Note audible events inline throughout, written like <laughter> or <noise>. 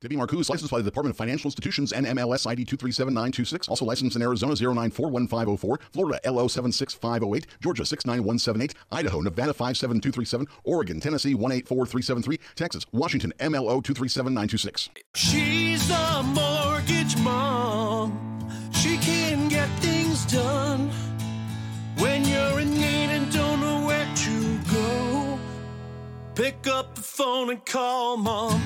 Debbie Marcoux, licensed by the Department of Financial Institutions and MLS ID 237926. Also licensed in Arizona 0941504, Florida LO 76508, Georgia 69178, Idaho, Nevada 57237, Oregon, Tennessee 184373, Texas, Washington MLO 237926. She's a mortgage mom. She can get things done when you're in need and don't know where to go. Pick up the phone and call mom.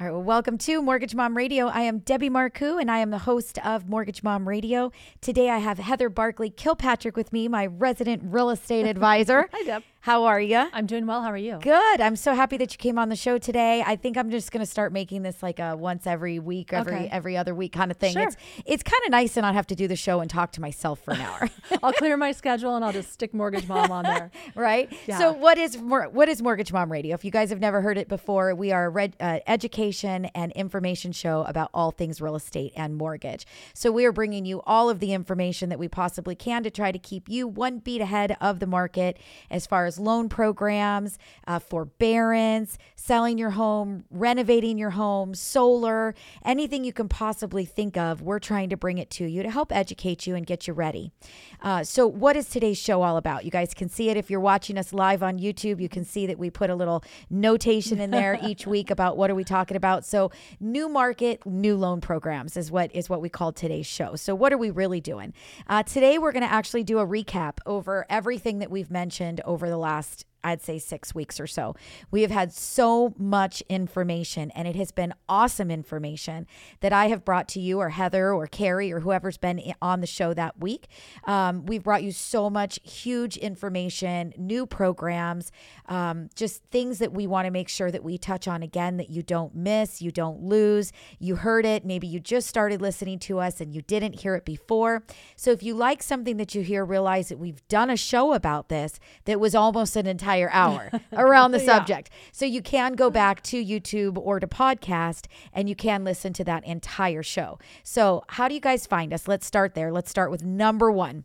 All right, well, welcome to Mortgage Mom Radio. I am Debbie Marcoux, and I am the host of Mortgage Mom Radio. Today, I have Heather Barkley Kilpatrick with me, my resident real estate <laughs> advisor. Hi, Deb. How are you? I'm doing well. How are you? Good. I'm so happy that you came on the show today. I think I'm just going to start making this like a once every week, every Okay. every other week kind of thing. Sure. It's it's kind of nice to not have to do the show and talk to myself for an hour. <laughs> I'll clear my <laughs> schedule and I'll just stick Mortgage Mom on there. <laughs> right? Yeah. So what is what is Mortgage Mom Radio? If you guys have never heard it before, we are a red, uh, education and information show about all things real estate and mortgage. So we are bringing you all of the information that we possibly can to try to keep you one beat ahead of the market as far as loan programs, uh, forbearance, selling your home, renovating your home, solar, anything you can possibly think of. We're trying to bring it to you to help educate you and get you ready. Uh, so, what is today's show all about? You guys can see it if you're watching us live on YouTube. You can see that we put a little notation in there <laughs> each week about what are we talking about. So, new market, new loan programs is what is what we call today's show. So, what are we really doing? Uh, today, we're going to actually do a recap over everything that we've mentioned over the last I'd say six weeks or so. We have had so much information, and it has been awesome information that I have brought to you, or Heather, or Carrie, or whoever's been on the show that week. Um, we've brought you so much huge information, new programs, um, just things that we want to make sure that we touch on again that you don't miss, you don't lose. You heard it. Maybe you just started listening to us and you didn't hear it before. So if you like something that you hear, realize that we've done a show about this that was almost an entire <laughs> hour around the Yeah. subject. So you can go back to YouTube or to podcast and you can listen to that entire show. So, how do you guys find us? Let's start there. Let's start with number one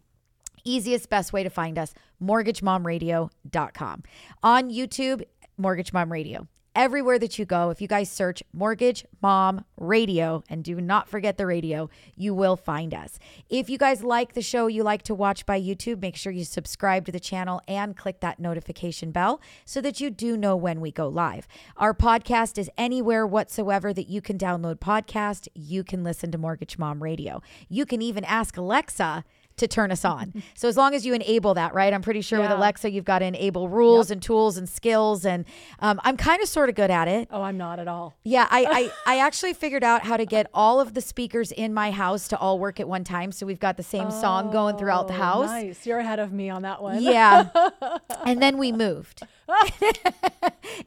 easiest best way to find us mortgagemomradio.com on youtube mortgage mom radio everywhere that you go if you guys search mortgage mom radio and do not forget the radio you will find us. If you guys like the show you like to watch by youtube make sure you subscribe to the channel and click that notification bell so that you do know when we go live. Our podcast is anywhere whatsoever that you can download podcast you can listen to mortgage mom radio. You can even ask alexa to turn us on. <laughs> So as long as you enable that, right? I'm pretty sure with Alexa, you've got to enable rules and tools and skills, and um, I'm kind of sort of good at it. Oh, I'm not at all. Yeah, I, I <laughs> I actually figured out how to get all of the speakers in my house to all work at one time, so we've got the same song going throughout the Oh, house. Nice. You're ahead of me on that one. Yeah. <laughs> and then we moved.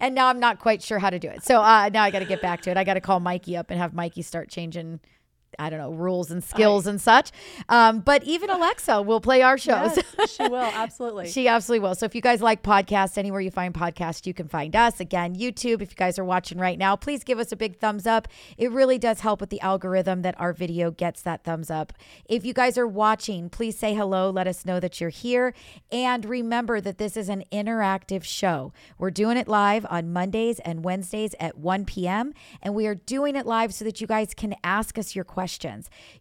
and now I'm not quite sure how to do it. So uh, now I got to get back to it. I got to call Mikey up and have Mikey start changing. I don't know, rules and skills and such. Um, but even Alexa will play our shows. Yes, she will. <laughs> Absolutely. She absolutely will. So if you guys like podcasts, anywhere you find podcasts, you can find us. Again, YouTube, if you guys are watching right now, please give us a big thumbs up. It really does help with the algorithm that our video gets that thumbs up. If you guys are watching, please say hello. Let us know that you're here. And remember that this is an interactive show. We're doing it live on Mondays and Wednesdays at 1 p.m. And we are doing it live so that you guys can ask us your questions.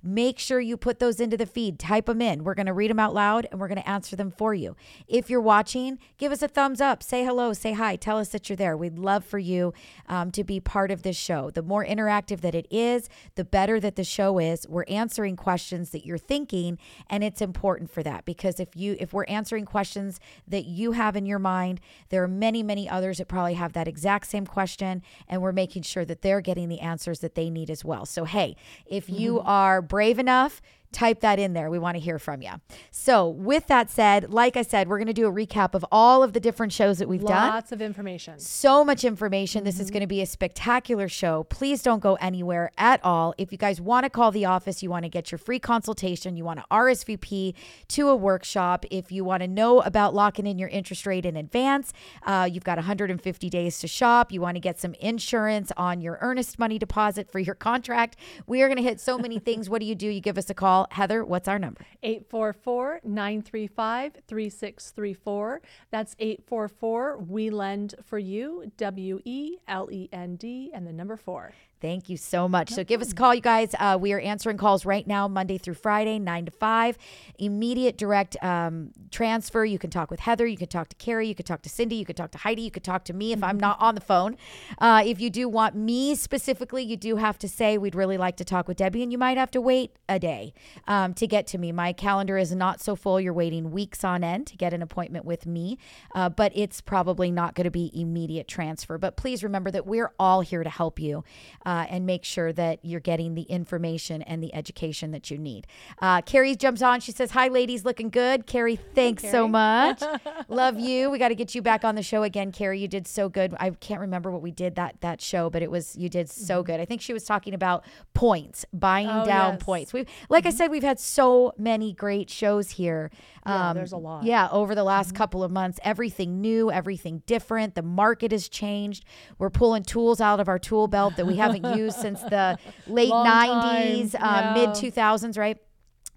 Make sure you put those into the feed, type them in. We're going to read them out loud and we're going to answer them for you. If you're watching, give us a thumbs up, say hello, say hi, tell us that you're there. We'd love for you um, to be part of this show. The more interactive that it is, the better that the show is. We're answering questions that you're thinking, and it's important for that because if you if we're answering questions that you have in your mind, there are many many others that probably have that exact same question, and we're making sure that they're getting the answers that they need as well. So hey, if you mm-hmm. are brave enough type that in there. We want to hear from you. So, with that said, like I said, we're going to do a recap of all of the different shows that we've done. Lots of information. So much information. This is going to be a spectacular show. Please don't go anywhere at all. If you guys want to call the office, you want to get your free consultation, you want to RSVP to a workshop, if you want to know about locking in your interest rate in advance, uh, you've got 150 days to shop. You want to get some insurance on your earnest money deposit for your contract. We are going to hit so many things. What do you do? You give us a call. Call. Heather, what's our number? 844 935 3634. That's 844 We Lend for You, W E L E N D, and the number four. Thank you so much. So give us a call, you guys. Uh, we are answering calls right now, Monday through Friday, 9 to 5. Immediate direct um, transfer. You can talk with Heather. You can talk to Carrie. You can talk to Cindy. You can talk to Heidi. You can talk to me if I'm not on the phone. Uh, if you do want me specifically, you do have to say, we'd really like to talk with Debbie, and you might have to wait a day um, to get to me. My calendar is not so full. You're waiting weeks on end to get an appointment with me, uh, but it's probably not going to be immediate transfer. But please remember that we're all here to help you uh, and make sure that you're getting the information and the education that you need. Uh, Carrie jumps on. She says, Hi, ladies, looking good. Carrie, thanks so much. <laughs> Love you. We got to get you back on the show again, Carrie. You did so good. I can't remember what we did that that show, but it was you did so good. I think she was talking about points, buying Mm-hmm. Oh, down yes. points. We like I said, we've had so many great shows here. Um, Yeah, there's a lot. Yeah, over the last couple of months, everything new, everything different. The market has changed. We're pulling tools out of our tool belt that we haven't used since the <laughs> late Long 90s, time, uh, yeah. mid 2000s, right?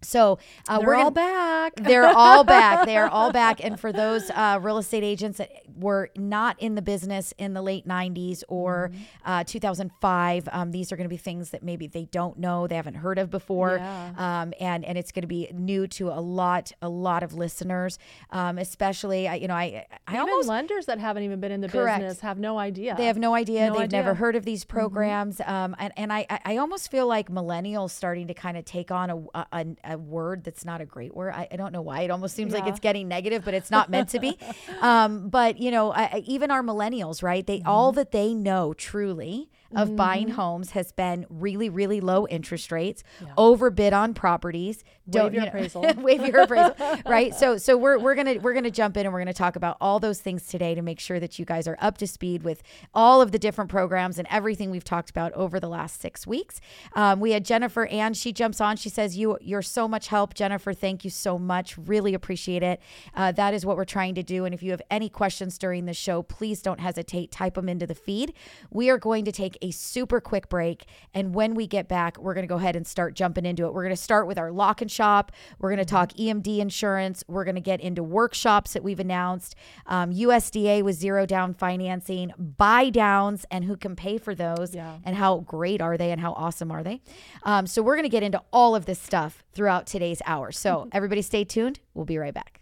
So uh, They're we're all gonna, back. <laughs> They're all back. They are all back. And for those uh, real estate agents that were not in the business in the late 90s or Mm-hmm. uh, 2005, um, these are going to be things that maybe they don't know, they haven't heard of before, Yeah. um, and and it's going to be new to a lot a lot of listeners, um, especially I, you know I I Even almost lenders that haven't even been in the Correct. business have no idea. they have no idea. No They've never idea. Mm-hmm. heard of these programs. Um, and, and I, I- I almost feel like millennials starting to kind of take on a, a, a word that's not a great word. I, I don't know why. It almost seems like it's getting negative, but it's not meant to be. <laughs> um, but, you know, I, I- even our millennials, right? They Mm-hmm. All that they know truly of buying homes has been really, really low interest rates, overbid on properties. Waive your you know- appraisal. <laughs> waive your appraisal, <laughs> right? So, so we're we're gonna we're gonna jump in and we're gonna talk about all those things today to make sure that you guys are up to speed with all of the different programs and everything we've talked about over the last six weeks. Um, we had Jennifer and she jumps on. She says, "You you're so much help, Jennifer. Thank you so much. Really appreciate it. Uh, that is what we're trying to do. And if you have any questions during the show, please don't hesitate. Type them into the feed. We are going to take a super quick break, and when we get back, we're going to go ahead and start jumping into it. We're going to start with our lock and shop. We're going to talk EMD insurance. We're going to get into workshops that we've announced, um, USDA with zero down financing, buy downs, and who can pay for those, Yeah. and how great are they, and how awesome are they. Um, so we're going to get into all of this stuff throughout today's hour. So everybody, stay tuned. We'll be right back.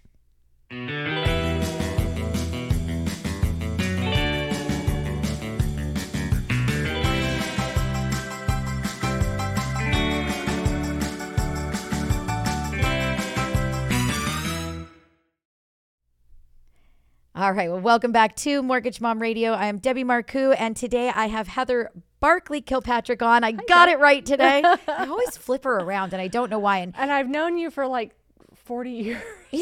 All right. Well, welcome back to Mortgage Mom Radio. I am Debbie Marcoux, and today I have Heather Barkley Kilpatrick on. I got it right today. <laughs> I always flip her around, and I don't know why. And and I've known you for like 40 years. <laughs>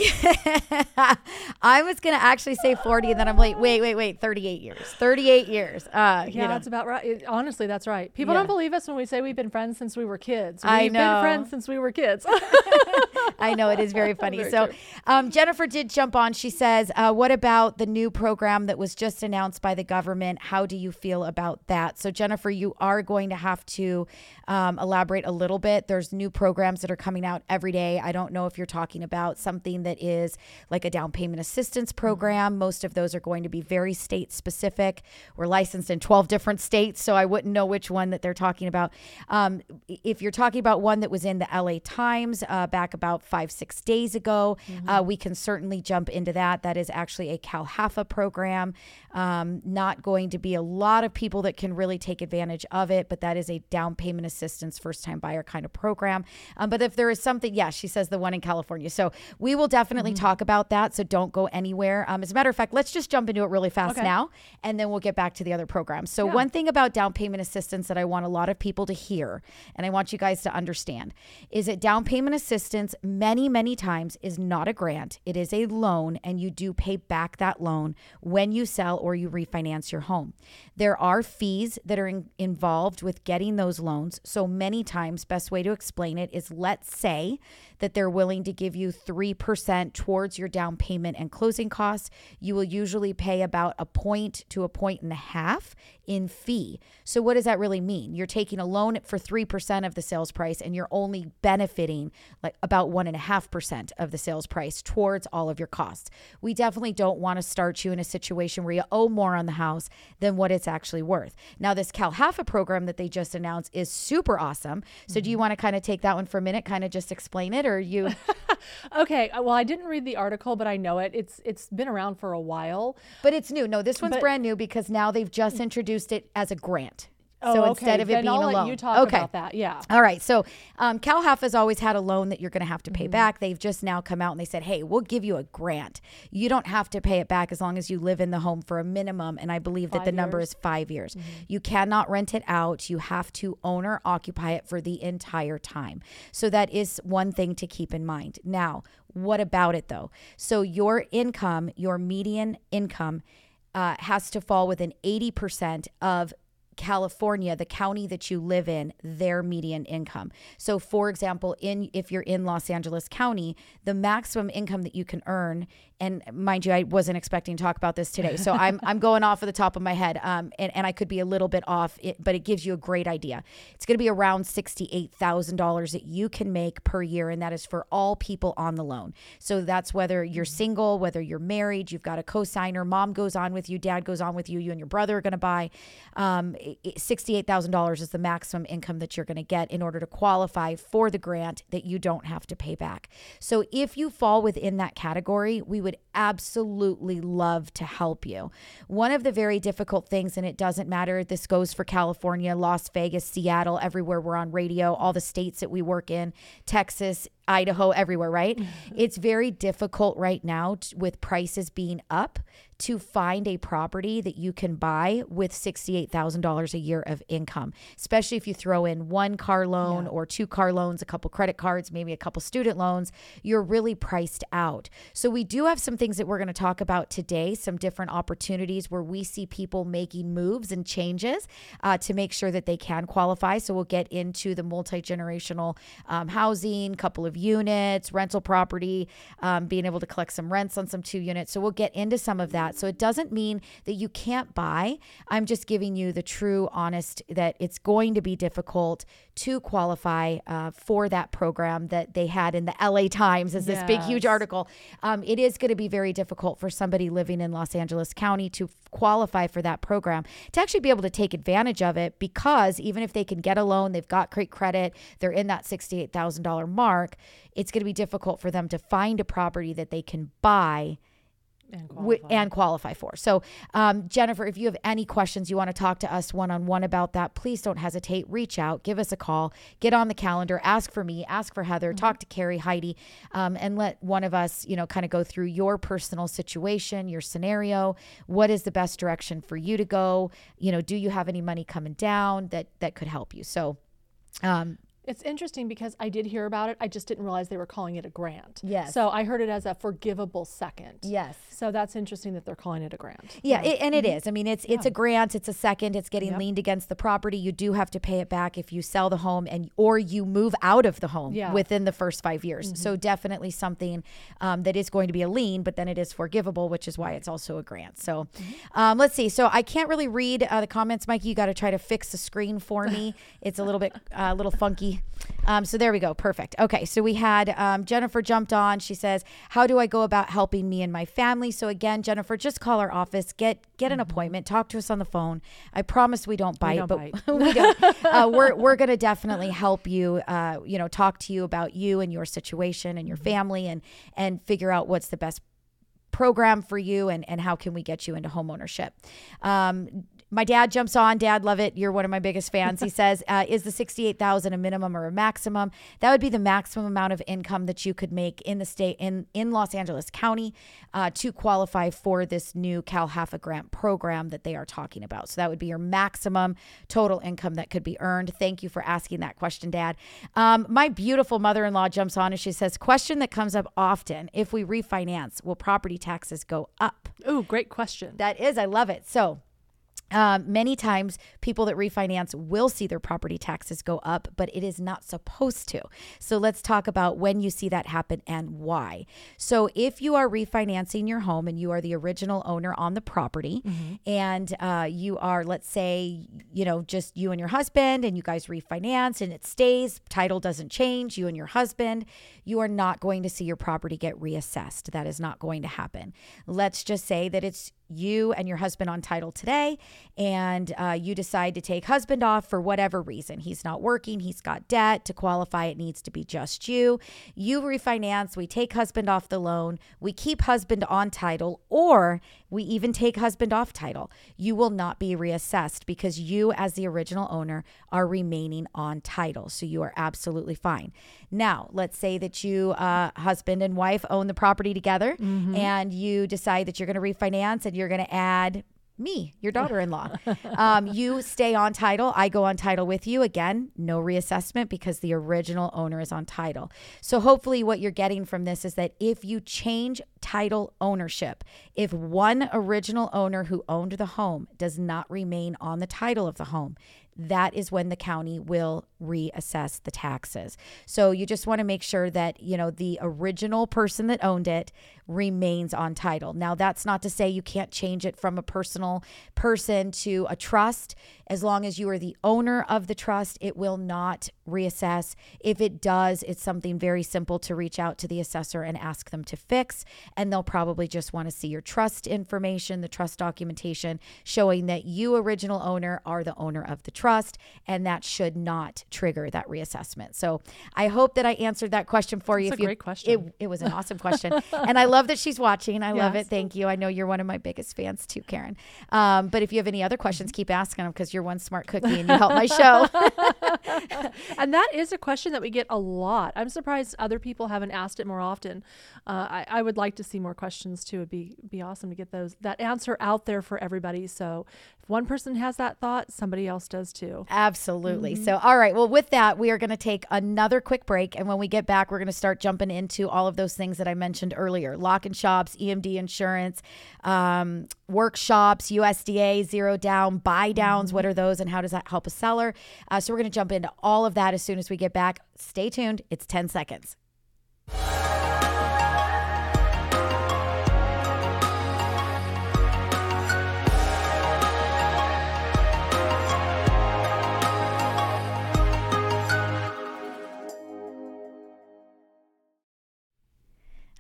I was gonna actually say forty, and then I'm like, wait, wait, wait, thirty-eight years. Thirty-eight years. Uh, Yeah, you know. that's about right. It- honestly, that's right. People Yeah. don't believe us when we say we've been friends since we were kids. We've I know. been friends since we were kids. <laughs> I know it is very <laughs> funny. Very so, um, Jennifer did jump on. She says, uh, "What about the new program that was just announced by the government? How do you feel about that?" So, Jennifer, you are going to have to um, elaborate a little bit. There's new programs that are coming out every day. I don't know if you're talking about something that is like a down payment assistance program. Most of those are going to be very state specific. We're licensed in 12 different states, so I wouldn't know which one that they're talking about. Um, if you're talking about one that was in the LA Times uh, back about five, six days ago, uh, we can certainly jump into that. That is actually a CalHFA program. Um, not going to be a lot of people that can really take advantage of it, but that is a down payment assistance, first time buyer kind of program. Um, but if there is something, yeah, she says the one in California. So we will definitely talk about that. So don't go anywhere. Um, as a matter of fact, let's just jump into it really fast Okay. now, and then we'll get back to the other programs. So Yeah. one thing about down payment assistance that I want a lot of people to hear, and I want you guys to understand, is that down payment assistance many, many times is not a grant. It is a loan, and you do pay back that loan when you sell or you refinance your home. There are fees that are in, involved with getting those loans. So many times, best way to explain it is let's say that they're willing to give you 3% towards your down payment and closing costs. You will usually pay about a point to a point and a half in fee. So, what does that really mean? You're taking a loan for 3% of the sales price and you're only benefiting like about 1.5% of the sales price towards all of your costs. We definitely don't want to start you in a situation where you owe more on the house than what it's actually worth. Now, this CalHFA program that they just announced is super awesome. So, do you mm-hmm. want to kind of take that one for a minute, kind of just explain it, or you? <laughs> Okay, uh, well, I didn't read the article, but I know it. It's it's been around for a while. But it's new. No, this one's But- brand new because now they've just introduced it as a grant. Oh, so okay. instead of it being I'll a loan, you talk okay. about that. Yeah. All right. So um, CalHF has always had a loan that you're going to have to Mm-hmm. pay back. They've just now come out and they said, hey, we'll give you a grant. You don't have to pay it back as long as you live in the home for a minimum. And I believe that the Five number is five years. You cannot rent it out. You have to own or occupy it for the entire time. So that is one thing to keep in mind. Now, what about it though? So your income, your median income, uh, has to fall within 80% of California, the county that you live in, their median income. So for example, in if you're in Los Angeles County, the maximum income that you can earn and mind you, I wasn't expecting to talk about this today. So I'm I'm going off of the top of my head. Um and, and I could be a little bit off, it, but it gives you a great idea. It's gonna be around sixty-eight thousand dollars that you can make per year, and that is for all people on the loan. So that's whether you're single, whether you're married, you've got a co-signer, mom goes on with you, dad goes on with you, you and your brother are gonna buy. Um, $68,000 is the maximum income that you're going to get in order to qualify for the grant that you don't have to pay back. So if you fall within that category, we would absolutely love to help you. One of the very difficult things, and it doesn't matter, this goes for California, Las Vegas, Seattle, everywhere we're on radio, all the states that we work in, Texas, Idaho, everywhere, right? Mm-hmm. It's very difficult right now t- with prices being up to find a property that you can buy with $68,000 a year of income, especially if you throw in one car loan or two car loans, a couple credit cards, maybe a couple student loans, you're really priced out. So, we do have some things that we're going to talk about today, some different opportunities where we see people making moves and changes uh, to make sure that they can qualify. So, we'll get into the multi generational um, housing, couple of units, rental property, um, being able to collect some rents on some two units. So, we'll get into some of that. So, it doesn't mean that you can't buy. I'm just giving you the true, honest that it's going to be difficult to qualify uh, for that program that they had in the LA Times as this big, huge article. Um, it is going to be very difficult for somebody living in Los Angeles County to qualify for that program to actually be able to take advantage of it because even if they can get a loan, they've got great credit, they're in that $68,000 mark, it's going to be difficult for them to find a property that they can buy And qualify. and qualify for. So, um, Jennifer, if you have any questions, you want to talk to us one on one about that, please don't hesitate. Reach out, give us a call, get on the calendar, ask for me, ask for Heather, talk to Carrie, Heidi, um, and let one of us, you know, kind of go through your personal situation, your scenario. What is the best direction for you to go? You know, do you have any money coming down that that could help you? So, um, It's interesting because I did hear about it. I just didn't realize they were calling it a grant. Yes. So I heard it as a forgivable second. yes. So that's interesting that they're calling it a grant. Yeah, it, and it is. I mean, it's it's a grant. It's a second. It's getting Yep. leaned against the property. You do have to pay it back if you sell the home and or you move out of the home Yeah. within the first five years. So definitely something um, that is going to be a lien, but then it is forgivable, which is why it's also a grant. So um, let's see. So I can't really read uh, the comments, Mikey. You got to try to fix the screen for me. <laughs> it's a little bit a little funky. Um, so there we go. Perfect. Okay. So we had um, Jennifer jumped on. She says, "How do I go about helping me and my family?" So again, Jennifer, just call our office, get get an appointment, talk to us on the phone. I promise we don't bite, don't but bite. <laughs> we don't. <laughs> Uh, we're we're gonna definitely help you. Uh, you know, talk to you about you and your situation and your family, and and figure out what's the best program for you and, and how can we get you into homeownership? Um, my dad jumps on. Dad, love it. You're one of my biggest fans. He <laughs> says, uh, "Is the sixty-eight thousand a minimum or a maximum? That would be the maximum amount of income that you could make in the state in in Los Angeles County uh, to qualify for this new Cal Half Grant program that they are talking about. So that would be your maximum total income that could be earned. Thank you for asking that question, Dad. Um, my beautiful mother-in-law jumps on and she says, "Question that comes up often: If we refinance, will property taxes go up?" Ooh, great question. That is, I love it. So, um, many times people that refinance will see their property taxes go up, but it is not supposed to. So let's talk about when you see that happen and why. So if you are refinancing your home and you are the original owner on the property, and uh, you are, let's say, you know, just you and your husband, and you guys refinance and it stays, title doesn't change, you and your husband, you are not going to see your property get reassessed. That is not going to happen. Let's just say that it's you and your husband on title today, and uh, you decide to take husband off for whatever reason. He's not working, he's got debt. To qualify, it needs to be just you. You refinance, we take husband off the loan, we keep husband on title, or we even take husband off title. You will not be reassessed because you, as the original owner, are remaining on title. So you are absolutely fine. Now, let's say that you, uh, husband and wife, own the property together and you decide that you're going to refinance and you're going to add me, your <laughs> daughter in law. um, you stay on title. I go on title with you. Again, no reassessment because the original owner is on title. So, hopefully, what you're getting from this is that if you change title ownership, if one original owner who owned the home does not remain on the title of the home, that is when the county will reassess the taxes. So you just want to make sure that, you know, the original person that owned it remains on title. Now, that's not to say you can't change it from a personal person to a trust. As long as you are the owner of the trust, it will not reassess. If it does, it's something very simple to reach out to the assessor and ask them to fix. And they'll probably just want to see your trust information, the trust documentation showing that you, original owner, are the owner of the trust. And that should not trigger that reassessment. So I hope that I answered that question for you. That's If a you- great question. It, it was an awesome question. and I love <laughs> that she's watching. I love it. Thank you. I know you're one of my biggest fans too, Karen. Um, but if you have any other questions, keep asking them because you're one smart cookie and you help my show. <laughs> <laughs> And that is a question that we get a lot. I'm surprised other people haven't asked it more often. Uh, I, I would like to see more questions too. It'd be be awesome to get those that answer out there for everybody. So one person has that thought, somebody else does too. Absolutely. So, all right. Well, with that, we are going to take another quick break. And when we get back, we're going to start jumping into all of those things that I mentioned earlier lock and shops, EMD insurance, um, workshops, USDA, zero down, buy downs. What are those and how does that help a seller? Uh, so, we're going to jump into all of that as soon as we get back. Stay tuned. It's 10 seconds.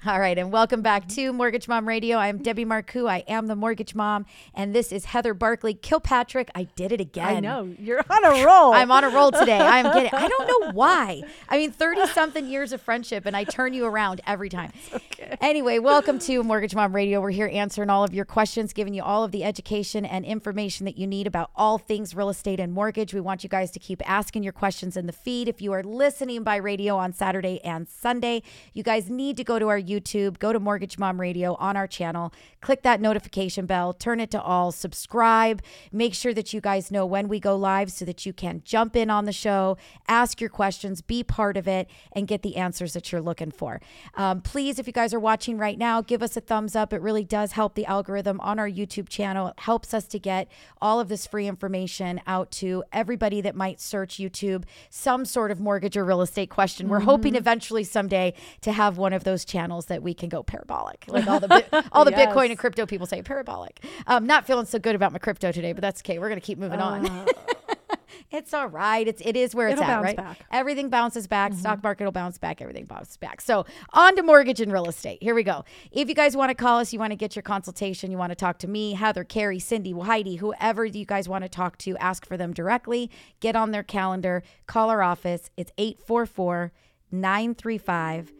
All right, and welcome back mm-hmm. to Mortgage Mom Radio. I'm Debbie Marcoux. I am the Mortgage Mom, and this is Heather Barkley Kilpatrick. I did it again. I know you're on a roll. I'm on a roll today. I'm getting. I don't know <laughs> why. I mean, thirty something years of friendship, and I turn you around every time. Okay. Anyway, welcome to Mortgage Mom Radio. We're here answering all of your questions, giving you all of the education and information that you need about all things real estate and mortgage. We want you guys to keep asking your questions in the feed. If you are listening by radio on Saturday and Sunday, you guys need to go to our YouTube, go to Mortgage Mom Radio on our channel, click that notification bell, turn it to all, subscribe, make sure that you guys know when we go live so that you can jump in on the show, ask your questions, be part of it, and get the answers that you're looking for. Um, please, if you guys are watching right now, give us a thumbs up. It really does help the algorithm on our YouTube channel. It helps us to get all of this free information out to everybody that might search YouTube some sort of mortgage or real estate question. We're hoping eventually someday to have one of those channels that we can go parabolic, like all the <laughs> bi- all the Yes. Bitcoin and crypto people say parabolic. Um, not feeling so good about my crypto today, but that's okay. We're gonna keep moving on. <laughs> It's all right. It's it is where it's It'll at, right? back. Everything bounces back. Stock market will bounce back. Everything bounces back. So on to mortgage and real estate. Here we go. If you guys want to call us, you want to get your consultation, you want to talk to me, Heather, Carrie, Cindy, Heidi, whoever you guys want to talk to, ask for them directly. Get on their calendar. Call our office. It's 844 935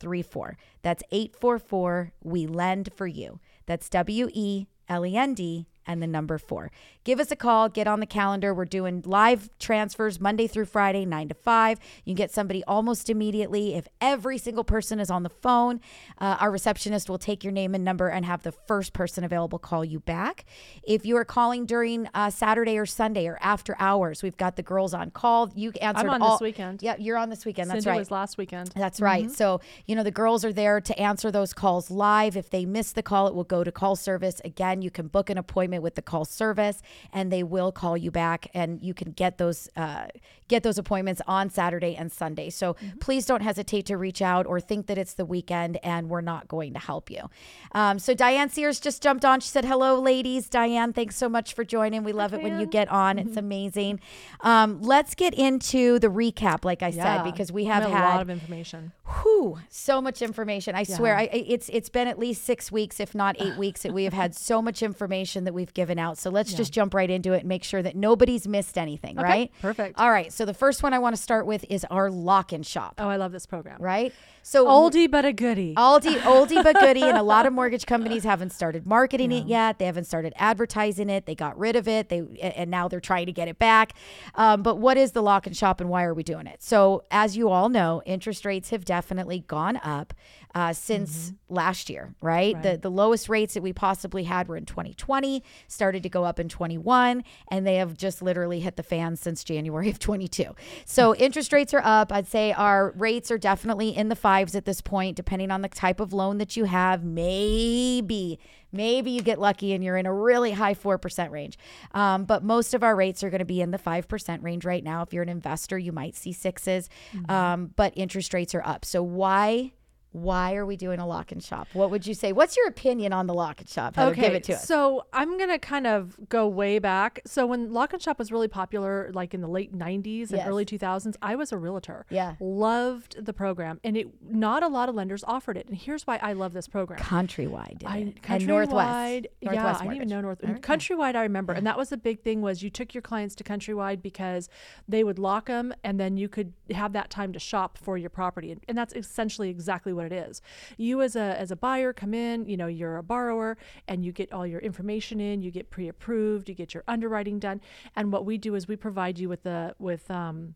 3634. That's 844 We Lend for You. That's W E L E N D and the number four. Give us a call, get on the calendar. We're doing live transfers Monday through Friday, 9 to 5. You can get somebody almost immediately. If every single person is on the phone, uh, our receptionist will take your name and number and have the first person available call you back. If you are calling during uh, Saturday or Sunday or after hours, we've got the girls on call. You answered I'm on all, this weekend. Yeah, you're on this weekend. That's Cindy right. was last weekend. That's right. So, you know, the girls are there to answer those calls live. If they miss the call, it will go to call service. Again, you can book an appointment appointment with the call service, and they will call you back, and you can get those uh, get those appointments on Saturday and Sunday. So please don't hesitate to reach out or think that it's the weekend and we're not going to help you. Um, so Diane Sears just jumped on. She said, "Hello, ladies. Diane, thanks so much for joining. We love it when you get on. It's amazing." Um, let's get into the recap, like I said, because we have a had lot of information. Whew, so much information. I swear, I, it's it's been at least six weeks, if not eight weeks, that we have had so much information that we've given out. So let's just jump right into it and make sure that nobody's missed anything, right? perfect. All right. So the first one I want to start with is our lock and shop, Oh, I love this program. right? So Oldie but a goodie. Oldie, oldie but goodie, and a <laughs> lot of mortgage companies haven't started marketing it yet. They haven't started advertising it. They got rid of it. They and now they're trying to get it back. Um, but what is the lock and shop, and why are we doing it? So, as you all know, interest rates have definitely gone up uh, since last year, right? The the lowest rates that we possibly had were in 2020, started to go up in 21, and they have just literally hit the fan since January of 22. So <laughs> interest rates are up. I'd say our rates are definitely in the fives at this point, depending on the type of loan that you have. Maybe, maybe you get lucky and you're in a really high 4% range. Um, but most of our rates are going to be in the 5% range right now. If you're an investor, you might see 6s um, but interest rates are up. So why? Why are we doing a lock and shop? What would you say? What's your opinion on the lock and shop? Heather, give it to us. So I'm gonna kind of go way back. So when Lock and Shop was really popular, like in the late '90s and Yes. early 2000s, I was a realtor. Yeah. loved the program, and it not a lot of lenders offered it. And here's why I love this program. Countrywide did I, it. Countrywide, and Northwest. yeah, Northwest I didn't even know North. Countrywide, I remember, and that was a big thing. Was you took your clients to Countrywide because they would lock them, and then you could have that time to shop for your property, and, and that's essentially exactly what it is. You as a as a buyer come in, you know, you're a borrower, and you get all your information in, you get pre-approved, you get your underwriting done, and what we do is we provide you with the with um.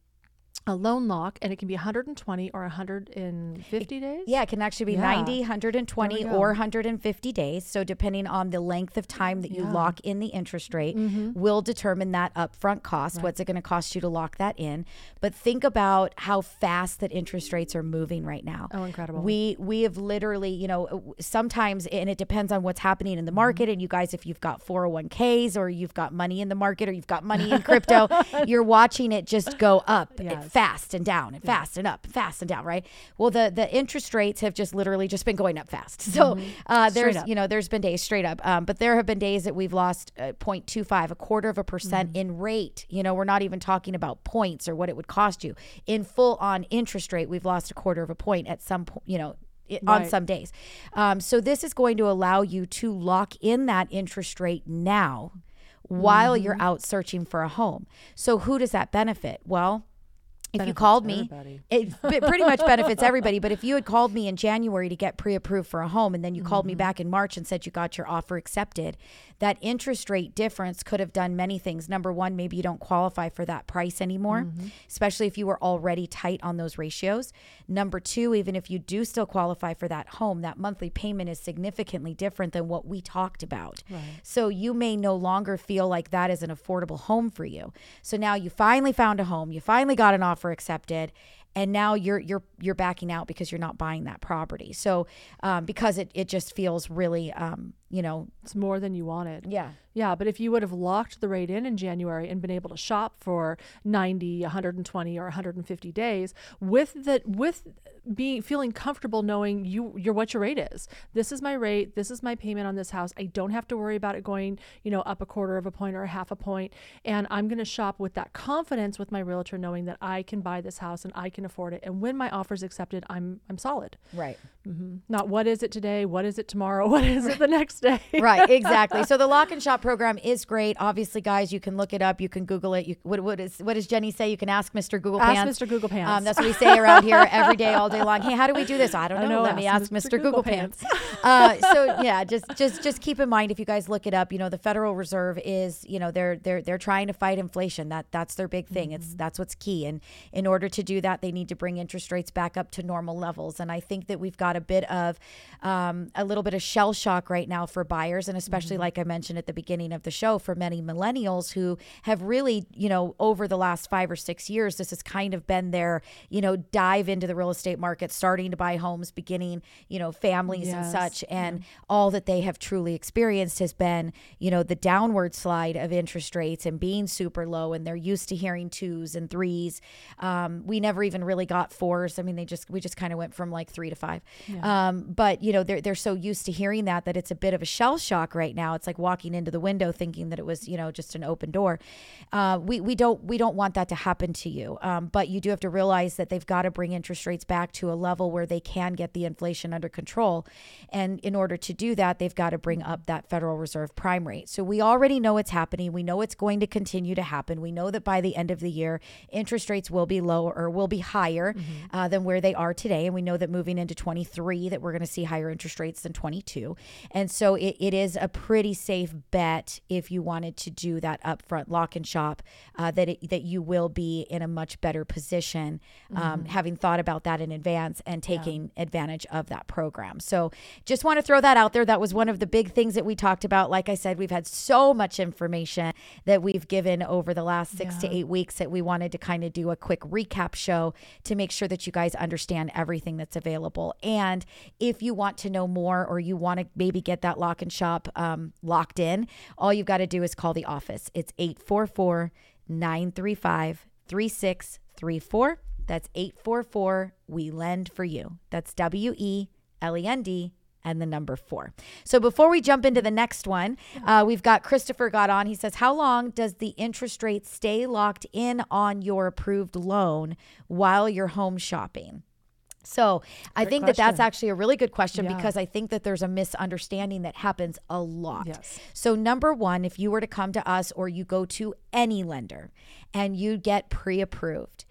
A loan lock, and it can be 120 or 150 days. Yeah, it can actually be Yeah. 90, 120, or 150 days. So, depending on the length of time that you Yeah. lock in the interest rate, Mm-hmm. will determine that upfront cost. What's it going to cost you to lock that in? But think about how fast that interest rates are moving right now. Oh, incredible. We we have literally, you know, sometimes, and it depends on what's happening in the Mm-hmm. market. And you guys, if you've got 401ks or you've got money in the market or you've got money in crypto, <laughs> you're watching it just go up Yes. Fast and down and fast and up, fast and down, right? Well, the the interest rates have just literally just been going up fast. <laughs> So uh, there's you know there's been days straight up, um, but there have been days that we've lost uh, 0.25, a quarter of a percent in rate. You know, we're not even talking about points or what it would cost you in full on interest rate. We've lost a quarter of a point at some point. You know. i- On some days. Um, so, this is going to allow you to lock in that interest rate now while Mm-hmm. you're out searching for a home. So, who does that benefit? Well, if you called me, everybody. it <laughs> pretty much benefits everybody. But if you had called me in January to get pre approved for a home and then you called me Mm-hmm. back in March and said you got your offer accepted, that interest rate difference could have done many things. Number one, maybe you don't qualify for that price anymore, Mm-hmm. especially if you were already tight on those ratios. Number two, even if you do still qualify for that home, that monthly payment is significantly different than what we talked about. So you may no longer feel like that is an affordable home for you. So now you finally found a home, you finally got an offer accepted, and now you're you're you're backing out because you're not buying that property. So um, because it it just feels really um, you know It's more than you wanted. yeah Yeah, but if you would have locked the rate in in January and been able to shop for 90, 120 or 150 days with the with being feeling comfortable knowing you you're what your rate is. This is my rate, this is my payment on this house. I don't have to worry about it going, you know, up a quarter of a point or a half a point and I'm going to shop with that confidence with my realtor knowing that I can buy this house and I can afford it and when my offer is accepted, I'm I'm solid. right Not what is it today, what is it tomorrow, <laughs> what is it the next day. <laughs> right exactly. So the <laughs> lock and shop program is great. Obviously guys you can look it up. You can google it. You what, what is what does jenny say? You can ask mr google Ask pants. Mr. Google Pants. um, that's what we say around here every day all day long. Hey how do we do this? I don't know, I know, let me ask ask mr, google, Google pants, uh, so yeah just just just keep in mind if you guys look it up you know the federal reserve is you know they're they're they're trying to fight inflation. That that's their big thing. It's Mm-hmm. that's what's key. And in order to do that they need to bring interest rates back up to normal levels. And i think that we've got a bit of um, a little bit of shell shock right now for buyers, and especially Mm-hmm. like I mentioned at the beginning of the show, for many millennials who have really, you know, over the last five or six years, this has kind of been their, you know, dive into the real estate market, starting to buy homes, beginning, you know, families and such, and all that they have truly experienced has been, you know, the downward slide of interest rates and being super low, and they're used to hearing twos and threes. Um, we never even really got fours. I mean, they just we just kind of went from like three to five. Um, but you know, they're they're so used to hearing that that it's a bit of a shell shock right now. It's like walking into the window thinking that it was you know just an open door. Uh, we we don't we don't want that to happen to you. Um, but you do have to realize that they've got to bring interest rates back to a level where they can get the inflation under control, and in order to do that, they've got to bring up that Federal Reserve prime rate. So we already know it's happening. We know it's going to continue to happen. We know that by the end of the year, interest rates will be lower or will be higher uh, than where they are today. And we know that moving into 23, that we're going to see higher interest rates than 22. And so it, it is a pretty safe bet if you wanted to do that upfront lock and shop uh, that it, that you will be in a much better position, um, having thought about that in advance and taking advantage of that program. So just want to throw that out there. That was one of the big things that we talked about. Like I said, we've had so much information that we've given over the last six to eight weeks that we wanted to kind of do a quick recap show to make sure that you guys understand everything that's available. And if you want to know more or you want to maybe get that lock and shop um, locked in, all you've got to do is call the office. It's 844 935 3634. That's 844 We Lend for You. That's W E L E N D and the number four. So before we jump into the next one, uh, we've got Christopher got on. He says, How long does the interest rate stay locked in on your approved loan while you're home shopping? So I think that that's actually a really good question Yeah. because I think that there's a misunderstanding that happens a lot. Yes. So number one, if you were to come to us or you go to any lender and you get pre-approved,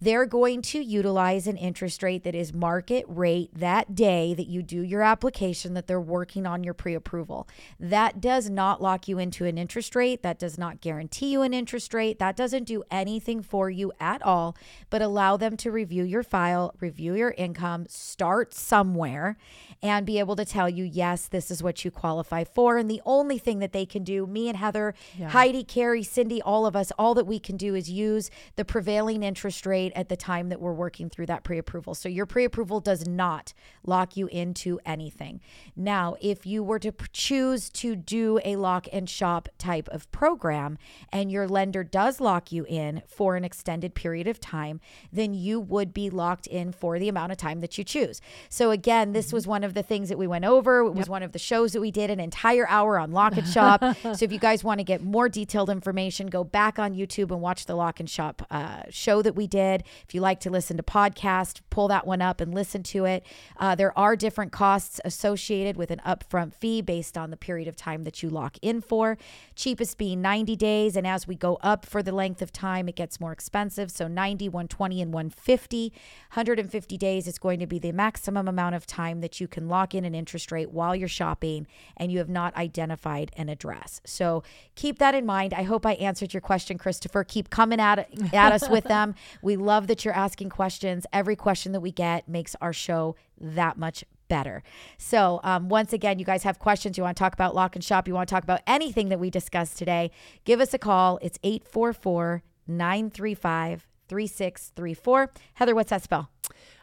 they're going to utilize an interest rate that is market rate that day that you do your application that they're working on your pre-approval. That does not lock you into an interest rate, that does not guarantee you an interest rate, that doesn't do anything for you at all, but allow them to review your file, review your income, start somewhere and be able to tell you yes, this is what you qualify for. And the only thing that they can do, me and Heather, Heidi, Carrie, Cindy, all of us, all that we can do is use the prevailing interest rate at the time that we're working through that pre approval. So your pre approval does not lock you into anything. Now, if you were to choose to do a lock and shop type of program and your lender does lock you in for an extended period of time, then you would be locked in for the amount of time that you choose. So, again, this was one of the things that we went over. It was one of the shows that we did an entire hour on lock and shop. <laughs> so, if you guys want to get more detailed information, go back on YouTube and watch the lock and shop uh, show that we did. If you like to listen to podcast, pull that one up and listen to it. Uh, there are different costs associated with an upfront fee based on the period of time that you lock in for. Cheapest being 90 days, and as we go up for the length of time, it gets more expensive. So 90, 120, and 150. 150 days is going to be the maximum amount of time that you can lock in an interest rate while you're shopping and you have not identified an address. So keep that in mind. I hope I answered your question, Christopher. Keep coming at at us with <laughs> them. We love that you're asking questions. Every question that we get makes our show that much better. So, um, once again, you guys have questions, you want to talk about lock and shop, you want to talk about anything that we discussed today, give us a call. It's 844 935 3634. Heather, what's that spell?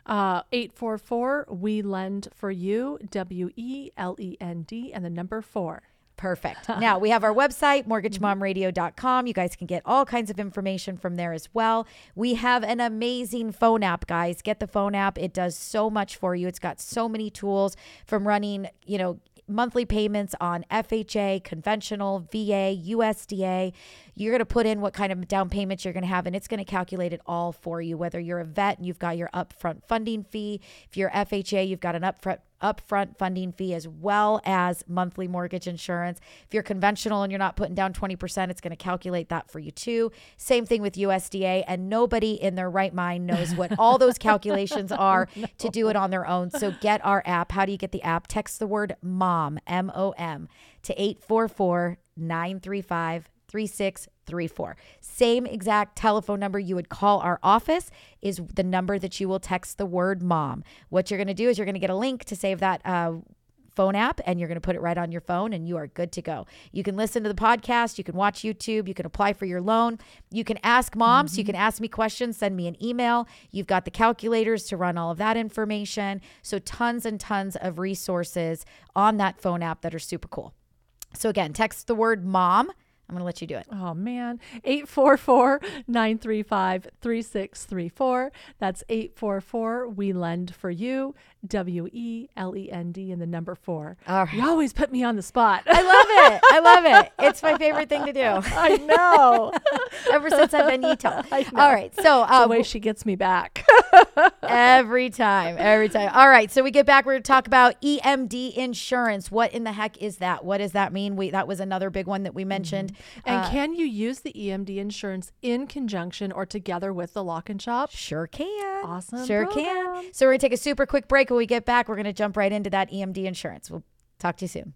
Uh, 844 We Lend for You, W E L E N D, and the number four. Perfect. <laughs> Now we have our website, mortgagemomradio.com. You guys can get all kinds of information from there as well. We have an amazing phone app, guys. Get the phone app. It does so much for you. It's got so many tools from running, you know, monthly payments on FHA, conventional, VA, USDA. You're going to put in what kind of down payments you're going to have, and it's going to calculate it all for you. Whether you're a vet and you've got your upfront funding fee, if you're FHA, you've got an upfront upfront funding fee as well as monthly mortgage insurance. If you're conventional and you're not putting down 20%, it's going to calculate that for you too. Same thing with USDA and nobody in their right mind knows what all <laughs> those calculations are to do it on their own. So get our app. How do you get the app? Text the word mom, M O M to 844 935 3634. Same exact telephone number you would call our office is the number that you will text the word mom. What you're going to do is you're going to get a link to save that uh, phone app and you're going to put it right on your phone and you are good to go. You can listen to the podcast, you can watch YouTube, you can apply for your loan, you can ask mom, so you can ask me questions, send me an email. You've got the calculators to run all of that information. So tons and tons of resources on that phone app that are super cool. So again, text the word mom. I'm going to let you do it. Oh man, 844-935-3634. That's 844 we lend for you. W E L E N D and the number 4. All right. You always put me on the spot. I love it. I love it. <laughs> It's my favorite thing to do. I know. <laughs> Ever since I've been Utah. <laughs> All right. So the uh, way she gets me back. every time, every time. All right. So we get back. We're going to talk about EMD insurance. What in the heck is that? What does that mean? We that was another big one that we mentioned. And Uh, can you use the EMD insurance in conjunction or together with the lock and shop? Sure can. Awesome Sure program. can. So we're going to take a super quick break. When we get back, we're going to jump right into that EMD insurance. We'll talk to you soon.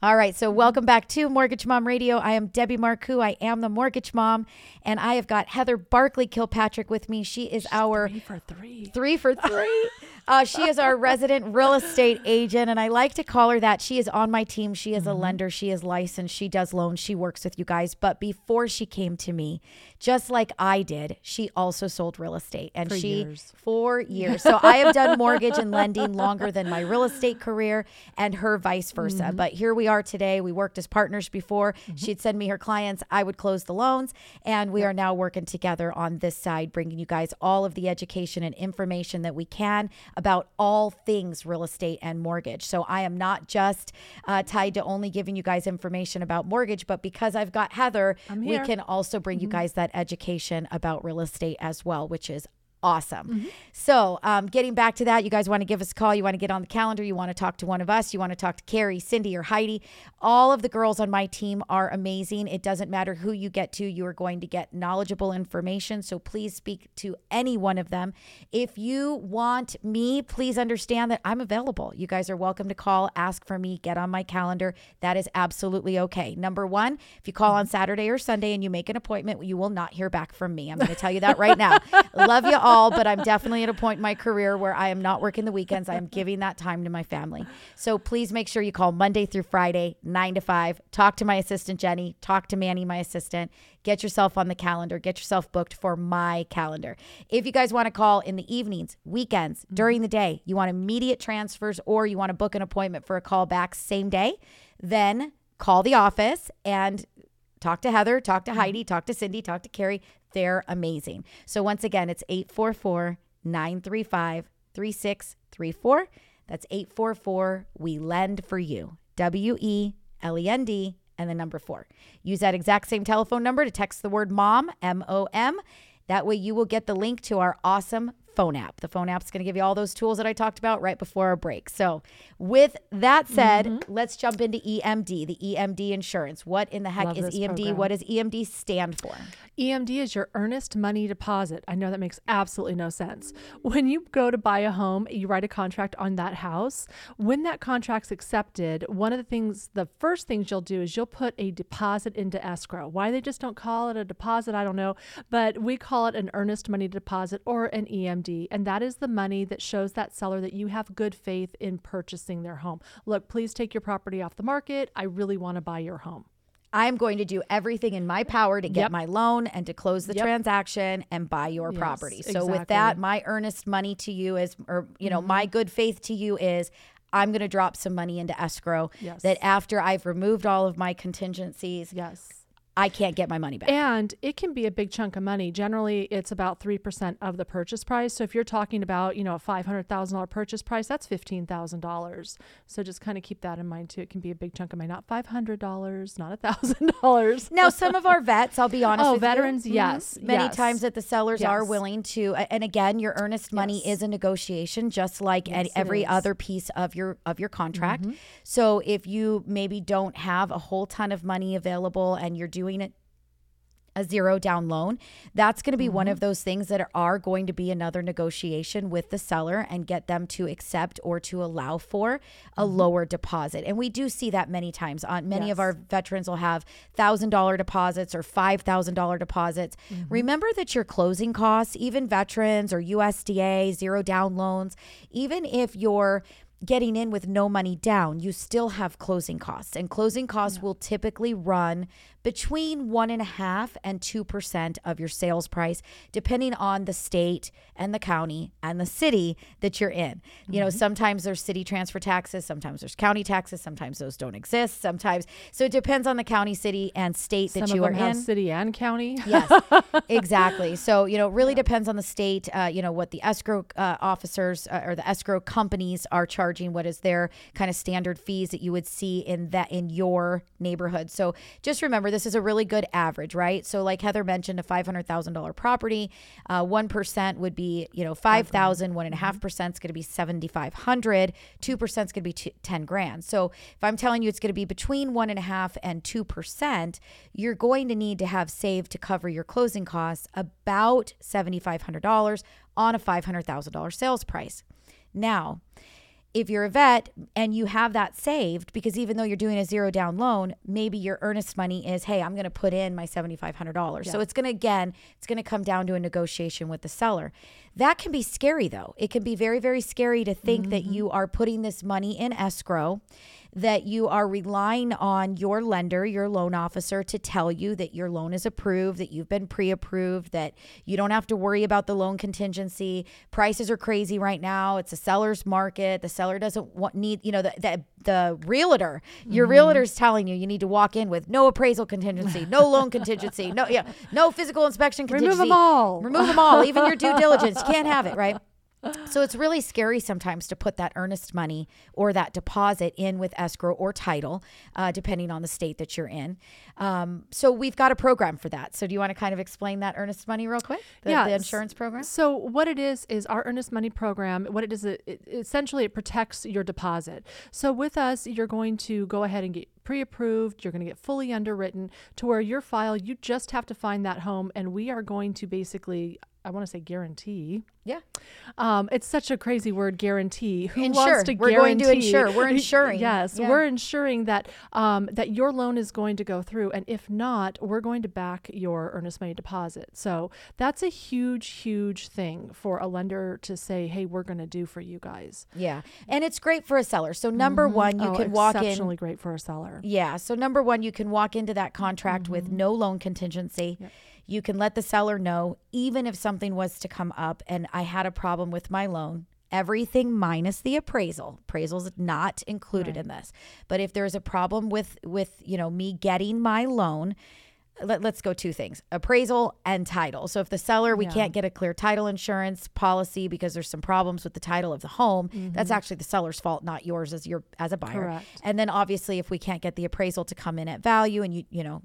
All right, so welcome back to Mortgage Mom Radio. I am Debbie Marcoux. I am the Mortgage Mom, and I have got Heather Barkley Kilpatrick with me. She is our Three for three. three for three. <laughs> Uh, she is our resident real estate agent, and I like to call her that. She is on my team. She is a Mm-hmm. lender. She is licensed. She does loans. She works with you guys. But before she came to me, just like I did, she also sold real estate, and For she years. for years. So I have done mortgage and lending longer than my real estate career, and her vice versa. Mm-hmm. But here we are today. We worked as partners before. She'd send me her clients. I would close the loans, and we are now working together on this side, bringing you guys all of the education and information that we can about all things real estate and mortgage. So I am not just uh, tied to only giving you guys information about mortgage, but because I've got Heather, we can also bring you guys that education about real estate as well, which is awesome. So, um, getting back to that, you guys want to give us a call. You want to get on the calendar. You want to talk to one of us. You want to talk to Carrie, Cindy, or Heidi. All of the girls on my team are amazing. It doesn't matter who you get to, you are going to get knowledgeable information. So, please speak to any one of them. If you want me, please understand that I'm available. You guys are welcome to call, ask for me, get on my calendar. That is absolutely okay. Number one, if you call on Saturday or Sunday and you make an appointment, you will not hear back from me. I'm going to tell you that right now. <laughs> Love you all, but I'm definitely at a point in my career where I am not working the weekends. I am giving that time to my family. So please make sure you call Monday through Friday, nine to five. Talk to my assistant, Jenny. Talk to Manny, my assistant. Get yourself on the calendar. Get yourself booked for my calendar. If you guys want to call in the evenings, weekends, mm-hmm. during the day, you want immediate transfers, or you want to book an appointment for a call back same day, then call the office and talk to Heather, talk to mm-hmm. Heidi, talk to Cindy, talk to Carrie. They're amazing. So once again, it's 844 935 3634. That's 844 We Lend for You. W E L E N D and the number four. Use that exact same telephone number to text the word mom, M O M. That way you will get the link to our awesome phone app. The phone app's going to give you all those tools that I talked about right before our break. So, with that said, Mm-hmm. let's jump into EMD, the EMD insurance. What in the heck Love is EMD? program. What does EMD stand for? EMD is your earnest money deposit. I know that makes absolutely no sense. When you go to buy a home, you write a contract on that house. When that contract's accepted, one of the things, the first things you'll do is you'll put a deposit into escrow. Why they just don't call it a deposit, I don't know, but we call it an earnest money deposit or an EMD. And that is the money that shows that seller that you have good faith in purchasing their home. Look, please take your property off the market. I really want to buy your home. I'm going to do everything in my power to get Yep. my loan and to close the Yep. transaction and buy your Yes, property. So with that, my earnest money to you is or you know, Mm-hmm. my good faith to you is I'm going to drop some money into escrow Yes. that after I've removed all of my contingencies, Yes. I can't get my money back. And it can be a big chunk of money. Generally, it's about 3% of the purchase price. So if you're talking about, you know, a $500,000 purchase price, that's $15,000. So just kind of keep that in mind too. It can be a big chunk of money, not $500, not $1,000. now, some of our vets, I'll be <laughs> honest Oh, with you, veterans, mhm, yes, Many yes. times that the sellers are willing to, and again, your earnest money Yes. is a negotiation, just like Yes, every. Mm-hmm. other piece of your of your contract. So if you maybe don't have a whole ton of money available and you're doing it a zero down loan, that's going to be one Mm-hmm. of those things that are, going to be another negotiation with the seller and get them to accept or to allow for a lower deposit. And we do see that many times. On many of Mm-hmm. Our veterans will have thousand dollar deposits or five thousand dollar deposits. Mm-hmm. Remember that your closing costs, even veterans or USDA zero down loans, even if you're getting in with no money down, you still have closing costs. And closing costs will typically run between one and a half and two percent of your sales price, depending on the state and the county and the city that you're in. You know, sometimes there's city transfer taxes, sometimes there's county taxes, sometimes those don't exist. Sometimes so it depends on the county, city, and state Some that of you them are have in. city and county. Yes, <laughs> exactly. So, you know, it really depends on the state, uh, you know, what the escrow uh, officers uh, or the escrow companies are charging, what is their kind of standard fees that you would see in that in your neighborhood. So just remember, this is a really good average, right? So like Heather mentioned, a $500,000 property, uh, 1% would be, you know, 5,000, 1.5% is going to be 7,500, 2% is going to be two, 10 grand. So if I'm telling you it's going to be between one and a half and 2%, you're going to need to have saved to cover your closing costs about $7,500 on a $500,000 sales price. Now, if you're a vet and you have that saved, because even though you're doing a zero down loan, maybe your earnest money is, hey, I'm going to put in my $7,500. So it's going to, again, it's going to come down to a negotiation with the seller. That can be scary, though. It can be very, very scary to think that mm-hmm. you are putting this money in escrow that you are relying on your lender, your loan officer, to tell you that your loan is approved, that you've been pre approved, that you don't have to worry about the loan contingency. Prices are crazy right now. It's a seller's market. The seller doesn't want, need, you know, the, the, the realtor, your mm-hmm. realtor's telling you you need to walk in with no appraisal contingency, no loan <laughs> contingency, no, yeah, no physical inspection contingency. Remove them all. Remove them all, even your due <laughs> diligence. You can't have it, right? So it's really scary sometimes to put that earnest money or that deposit in with escrow or title, uh, depending on the state that you're in. Um, so we've got a program for that. So do you want to kind of explain that earnest money real quick? The, Yeah, the insurance program. So what it is is our earnest money program. What it is, it, it, essentially, it protects your deposit. So with us, you're going to go ahead and get pre-approved. You're going to get fully underwritten to where your file. You just have to find that home, and we are going to basically. I want to say guarantee. Yeah. Um, it's such a crazy word, guarantee. Who Insure. wants to We're guarantee? going to insure. We're <laughs> insuring. yes, Yeah. we're ensuring that um, that your loan is going to go through, and if not, we're going to back your earnest money deposit. So that's a huge, huge thing for a lender to say, "Hey, we're going to do for you guys." Yeah. And it's great for a seller. So number one, you Oh, can walk in. exceptionally great for a seller. Yeah. So number one, you can walk into that contract Mm-hmm. with no loan contingency. You can let the seller know, even if something was to come up and I had a problem with my loan, everything minus the appraisal. Appraisal's not included in this. But if there's a problem with with, you know, me getting my loan, let, let's go two things appraisal and title so if the seller we Yeah. can't get a clear title insurance policy because there's some problems with the title of the home that's actually the seller's fault not yours as your as a buyer Mm-hmm. Correct. and then obviously if we can't get the appraisal to come in at value and you you know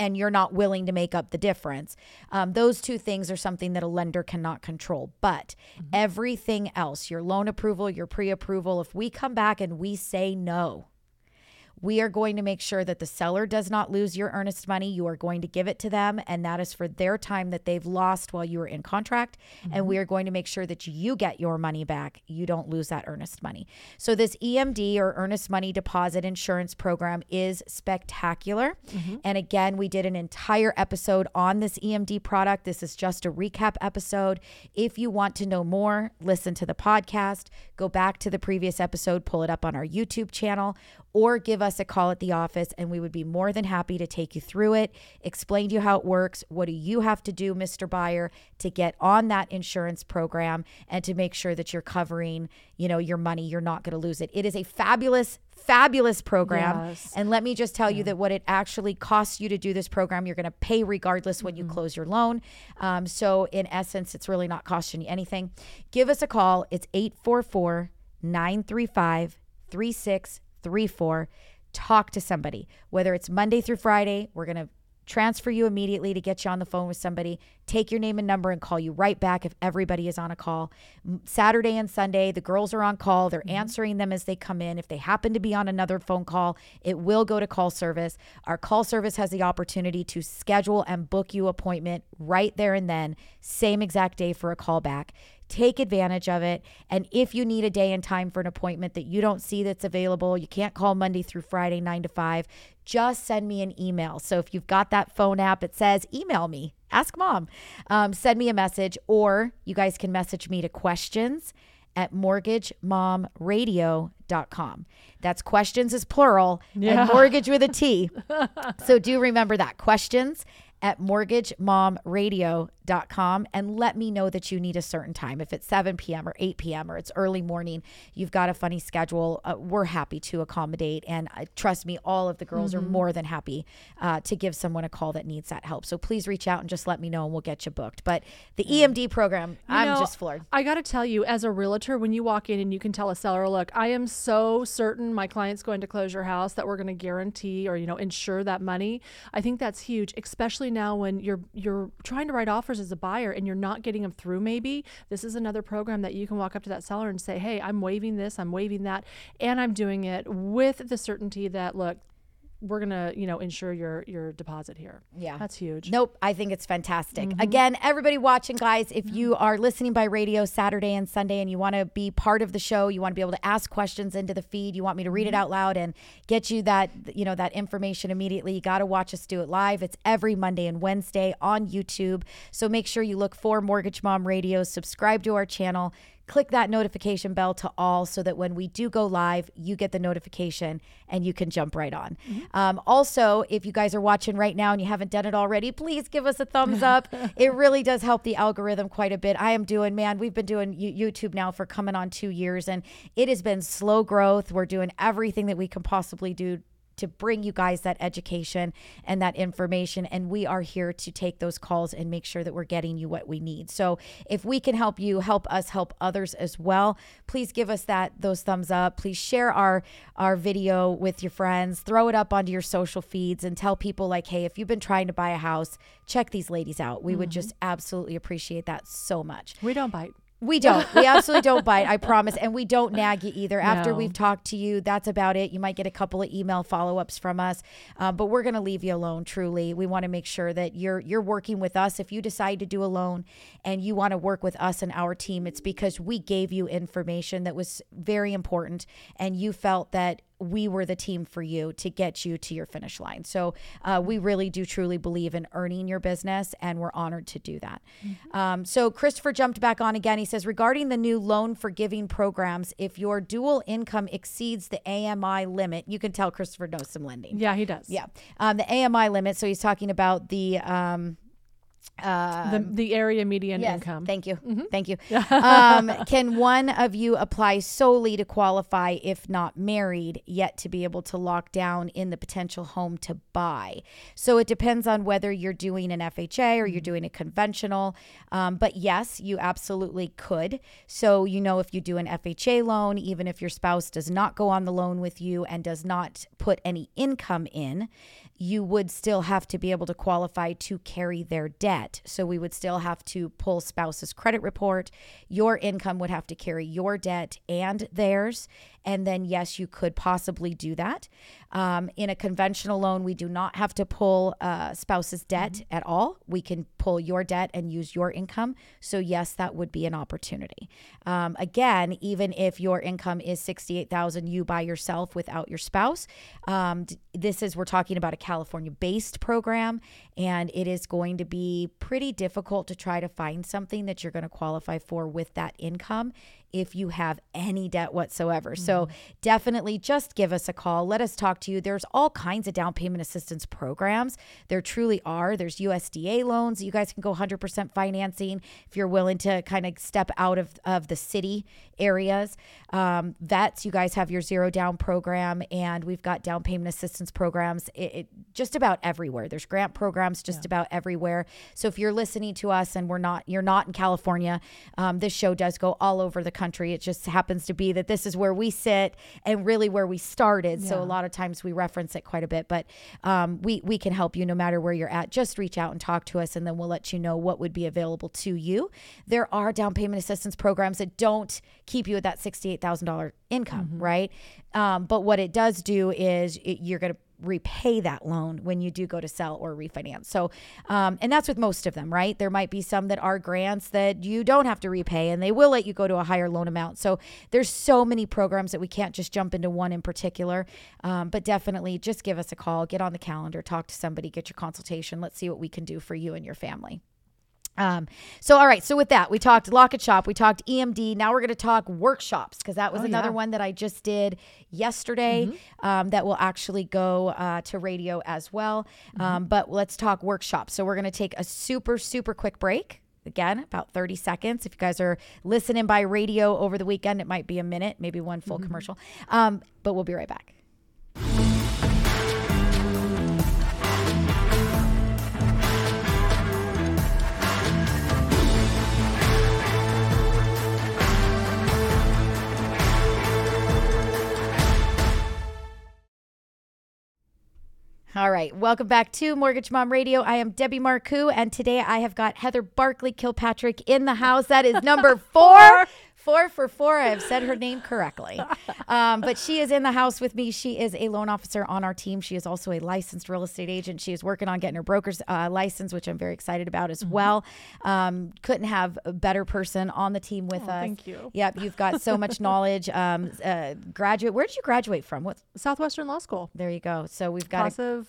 and you're not willing to make up the difference. Um, those two things are something that a lender cannot control. But everything else your loan approval your pre-approval if we come back and we say no we are going to make sure that the seller does not lose your earnest money. You are going to give it to them, and that is for their time that they've lost while you were in contract. And mm-hmm. we are going to make sure that you get your money back. You don't lose that earnest money. So, this EMD or earnest money deposit insurance program is spectacular. Mm-hmm. And again, we did an entire episode on this EMD product. This is just a recap episode. If you want to know more, listen to the podcast, go back to the previous episode, pull it up on our YouTube channel, or give us us a call at the office and we would be more than happy to take you through it, explain to you how it works. What do you have to do, Mr. Buyer, to get on that insurance program and to make sure that you're covering, you know, your money, you're not going to lose it. It is a fabulous fabulous program. Yes. And let me just tell you that what it actually costs you to do this program, you're going to pay regardless when you close your loan. Um, so, in essence, it's really not costing you anything. Give us a call. It's 844 935 3634. Talk to somebody, whether it's Monday through Friday, we're going to transfer you immediately to get you on the phone with somebody, take your name and number and call you right back if everybody is on a call. Saturday and Sunday, the girls are on call. They're mm-hmm. answering them as they come in. If they happen to be on another phone call, it will go to call service. Our call service has the opportunity to schedule and book you appointment right there and then, same exact day for a call back take advantage of it. And if you need a day and time for an appointment that you don't see that's available, you can't call Monday through Friday, nine to five, just send me an email. So if you've got that phone app, it says email me, ask mom, um, send me a message, or you guys can message me to questions at mortgagemomradio.com. That's questions is plural Yeah. and mortgage with a T. <laughs> so do remember that questions at mortgagemomradio.com and let me know that you need a certain time. If it's 7 p.m. or 8 p.m. or it's early morning, you've got a funny schedule, uh, we're happy to accommodate. And uh, trust me, all of the girls are more than happy uh, to give someone a call that needs that help. So please reach out and just let me know and we'll get you booked. But the EMD program, You I'm know, just floored. I got to tell you, as a realtor, when you walk in and you can tell a seller, look, I am so certain my client's going to close your house that we're going to guarantee or you know insure that money. I think that's huge, especially now when you're you're trying to write offers as a buyer and you're not getting them through. Maybe this is another program that you can walk up to that seller and say, "Hey, I'm waiving this, I'm waiving that, and I'm doing it with the certainty that look." We're gonna, you know, insure your your deposit here. Yeah. that's huge. Nope, I think it's fantastic. Mm-hmm. Again, everybody watching, guys, if you are listening by radio Saturday and Sunday and you want to be part of the show, you want to be able to ask questions into the feed, you want me to read it Mm-hmm. out loud and get you that, you know, that information immediately, you got to watch us do it live. It's every Monday and Wednesday on YouTube. So make sure you look for Mortgage Mom Radio, subscribe to our channel, click that notification bell to all so that when we do go live, you get the notification and you can jump right on. Um, also, if you guys are watching right now and you haven't done it already, please give us a thumbs up. <laughs> it really does help the algorithm quite a bit. I am doing, man, we've been doing YouTube now for coming on two years and it has been slow growth. We're doing everything that we can possibly do to bring you guys that education and that information. And we are here to take those calls and make sure that we're getting you what we need. So if we can help you, help us help others as well. Please give us that those thumbs up. Please share our our video with your friends. Throw it up onto your social feeds and tell people like, hey, if you've been trying to buy a house, check these ladies out. We would mm-hmm. just absolutely appreciate that so much. We don't bite. We don't. We absolutely don't bite. I <laughs> promise. And we don't nag you either. After No. we've talked to you, that's about it. You might get a couple of email follow ups from us, um, but we're going to leave you alone. Truly, we want to make sure that you're you're working with us. If you decide to do a loan and you want to work with us and our team, it's because we gave you information that was very important, and you felt that we were the team for you to get you to your finish line. So uh, we really do truly believe in earning your business, and we're honored to do that. Um, so Christopher jumped back on again. He says regarding the new loan forgiving programs, if your dual income exceeds the AMI limit, you can tell Christopher knows some lending. Yeah, he does. Yeah, um, the AMI limit. So he's talking about the. Um, the, the area median Yes, income. Thank you. Thank you. <laughs> um, <laughs> can one of you apply solely to qualify if not married, yet to be able to lock down in the potential home to buy? So it depends on whether you're doing an FHA or you're doing a conventional. Um, but yes, you absolutely could. So, you know, if you do an FHA loan, even if your spouse does not go on the loan with you and does not put any income in, you would still have to be able to qualify to carry their debt. So we would still have to pull spouse's credit report. Your income would have to carry your debt and theirs. And then, yes, you could possibly do that. Um, in a conventional loan, we do not have to pull uh, spouse's debt at all. We can pull your debt and use your income. So, yes, that would be an opportunity. Um, again, even if your income is sixty-eight thousand, you by yourself without your spouse. Um, this is we're talking about a California-based program, and it is going to be pretty difficult to try to find something that you're going to qualify for with that income if you have any debt whatsoever. So definitely just give us a call. Let us talk to you. There's all kinds of down payment assistance programs. There truly are. There's USDA loans. You guys can go 100% financing if you're willing to kind of step out of, of the city areas. Um, vets, you guys have your zero down program, and we've got down payment assistance programs it, it, just about everywhere. There's grant programs just about everywhere. So if you're listening to us and we're not, you're not in California, um, this show does go all over the country. It just happens to be that this is where we sit and really where we started. So a lot of times we reference it quite a bit, but um, we we can help you no matter where you're at. Just reach out and talk to us, and then we'll let you know what would be available to you. There are down payment assistance programs that don't keep you at that sixty-eight thousand dollar income, right? Um, but what it does do is it, you're going to repay that loan when you do go to sell or refinance. So, um, and that's with most of them, right? There might be some that are grants that you don't have to repay and they will let you go to a higher loan amount. So, there's so many programs that we can't just jump into one in particular. Um, but definitely just give us a call, get on the calendar, talk to somebody, get your consultation. Let's see what we can do for you and your family. Um, so all right, so with that, we talked Lock and Shop, we talked EMD. Now we're going to talk workshops because that was Oh, another yeah. one that I just did yesterday. Um, that will actually go uh, to radio as well. Um, but let's talk workshops. So we're going to take a super super quick break. Again, about 30 seconds. If you guys are listening by radio over the weekend, it might be a minute, maybe one full commercial. Um, but we'll be right back. All right, welcome back to Mortgage Mom Radio. I am Debbie Marcoux, and today I have got Heather Barkley Kilpatrick in the house. That is number <laughs> four. Four for four. I have said her name correctly. Um, but she is in the house with me. She is a loan officer on our team. She is also a licensed real estate agent. She is working on getting her broker's uh, license, which I'm very excited about as well. Um, couldn't have a better person on the team with us. thank you. Yep, you've got so much <laughs> knowledge. Um, uh, graduate. Where did you graduate from? What? Southwestern Law School, There you go. So we've got a class of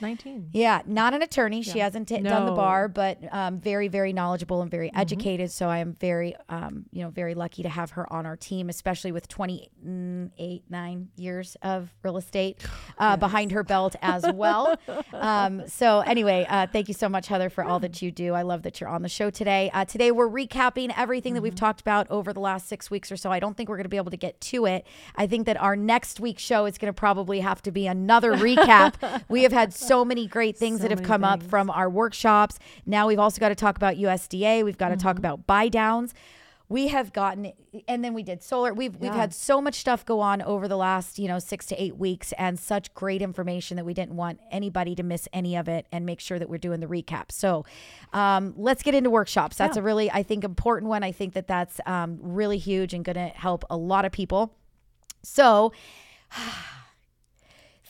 19. yeah, not an attorney. She hasn't t- done the Mm-hmm. bar, but um, very, very knowledgeable and very educated. So I am very, um, you know, very lucky to have her on our team, especially with 28, nine years of real estate <sighs> uh, behind her belt as well. <laughs> um, so anyway, uh, thank you so much, Heather, for all that you do. I love that you're on the show today. Uh, today we're recapping everything that we've Mm-hmm. talked about over the last six weeks or so. I don't think we're going to be able to get to it. I think that our next week's show is going to probably have to be another recap. <laughs> we have had so many great things So that have come up from our workshops. Now we've also got to talk about USDA. We've got to Mm-hmm. talk about buy downs. We have gotten, and then we did solar. We've we've had so much stuff go on over the last you know six to eight weeks, and such great information that we didn't want anybody to miss any of it, and make sure that we're doing the recap. So, um, let's get into workshops. That's a really I think important one. I think that that's um, really huge and going to help a lot of people. So <sighs>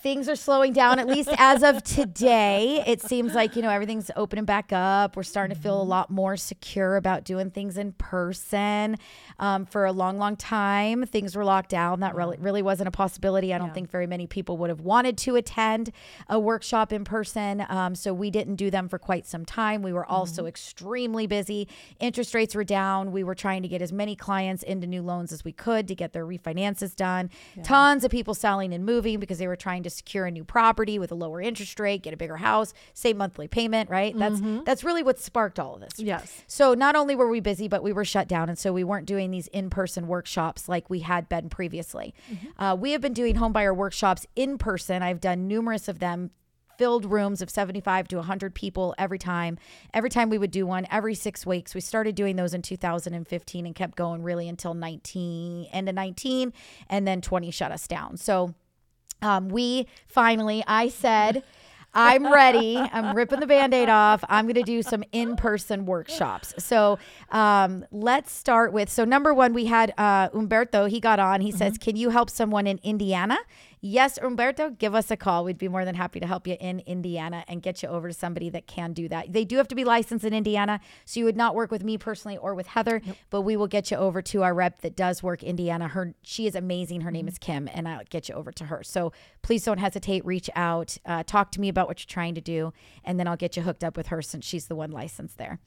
things are slowing down, at least as of today. It seems like, you know, everything's opening back up. We're starting to feel a lot more secure about doing things in person. Um, for a long, long time, things were locked down. That really, really wasn't a possibility. I don't think very many people would have wanted to attend a workshop in person. Um, so we didn't do them for quite some time. We were also extremely busy. Interest rates were down. We were trying to get as many clients into new loans as we could to get their refinances done. Tons of people selling and moving because they were trying to secure a new property with a lower interest rate, get a bigger house, save monthly payment, right? That's that's really what sparked all of this. Yes. So not only were we busy, but we were shut down, and so we weren't doing these in-person workshops like we had been previously. Uh, we have been doing homebuyer workshops in person. I've done numerous of them. Filled rooms of 75 to 100 people every time. Every time we would do one, every six weeks. We started doing those in 2015 and kept going really until 19, end of 19, and then 20 shut us down. So um, we finally, I said, I'm ready. I'm ripping the band aid off. I'm going to do some in person workshops. So um, let's start with so, number one, we had uh, Umberto. He got on. He says, Can you help someone in Indiana? Yes, Umberto, give us a call. We'd be more than happy to help you in Indiana and get you over to somebody that can do that. They do have to be licensed in Indiana, so you would not work with me personally or with Heather, but we will get you over to our rep that does work Indiana. Her she is amazing. Her name Mm-hmm. is Kim, and I'll get you over to her. So please don't hesitate. Reach out, uh, talk to me about what you're trying to do, and then I'll get you hooked up with her since she's the one licensed there.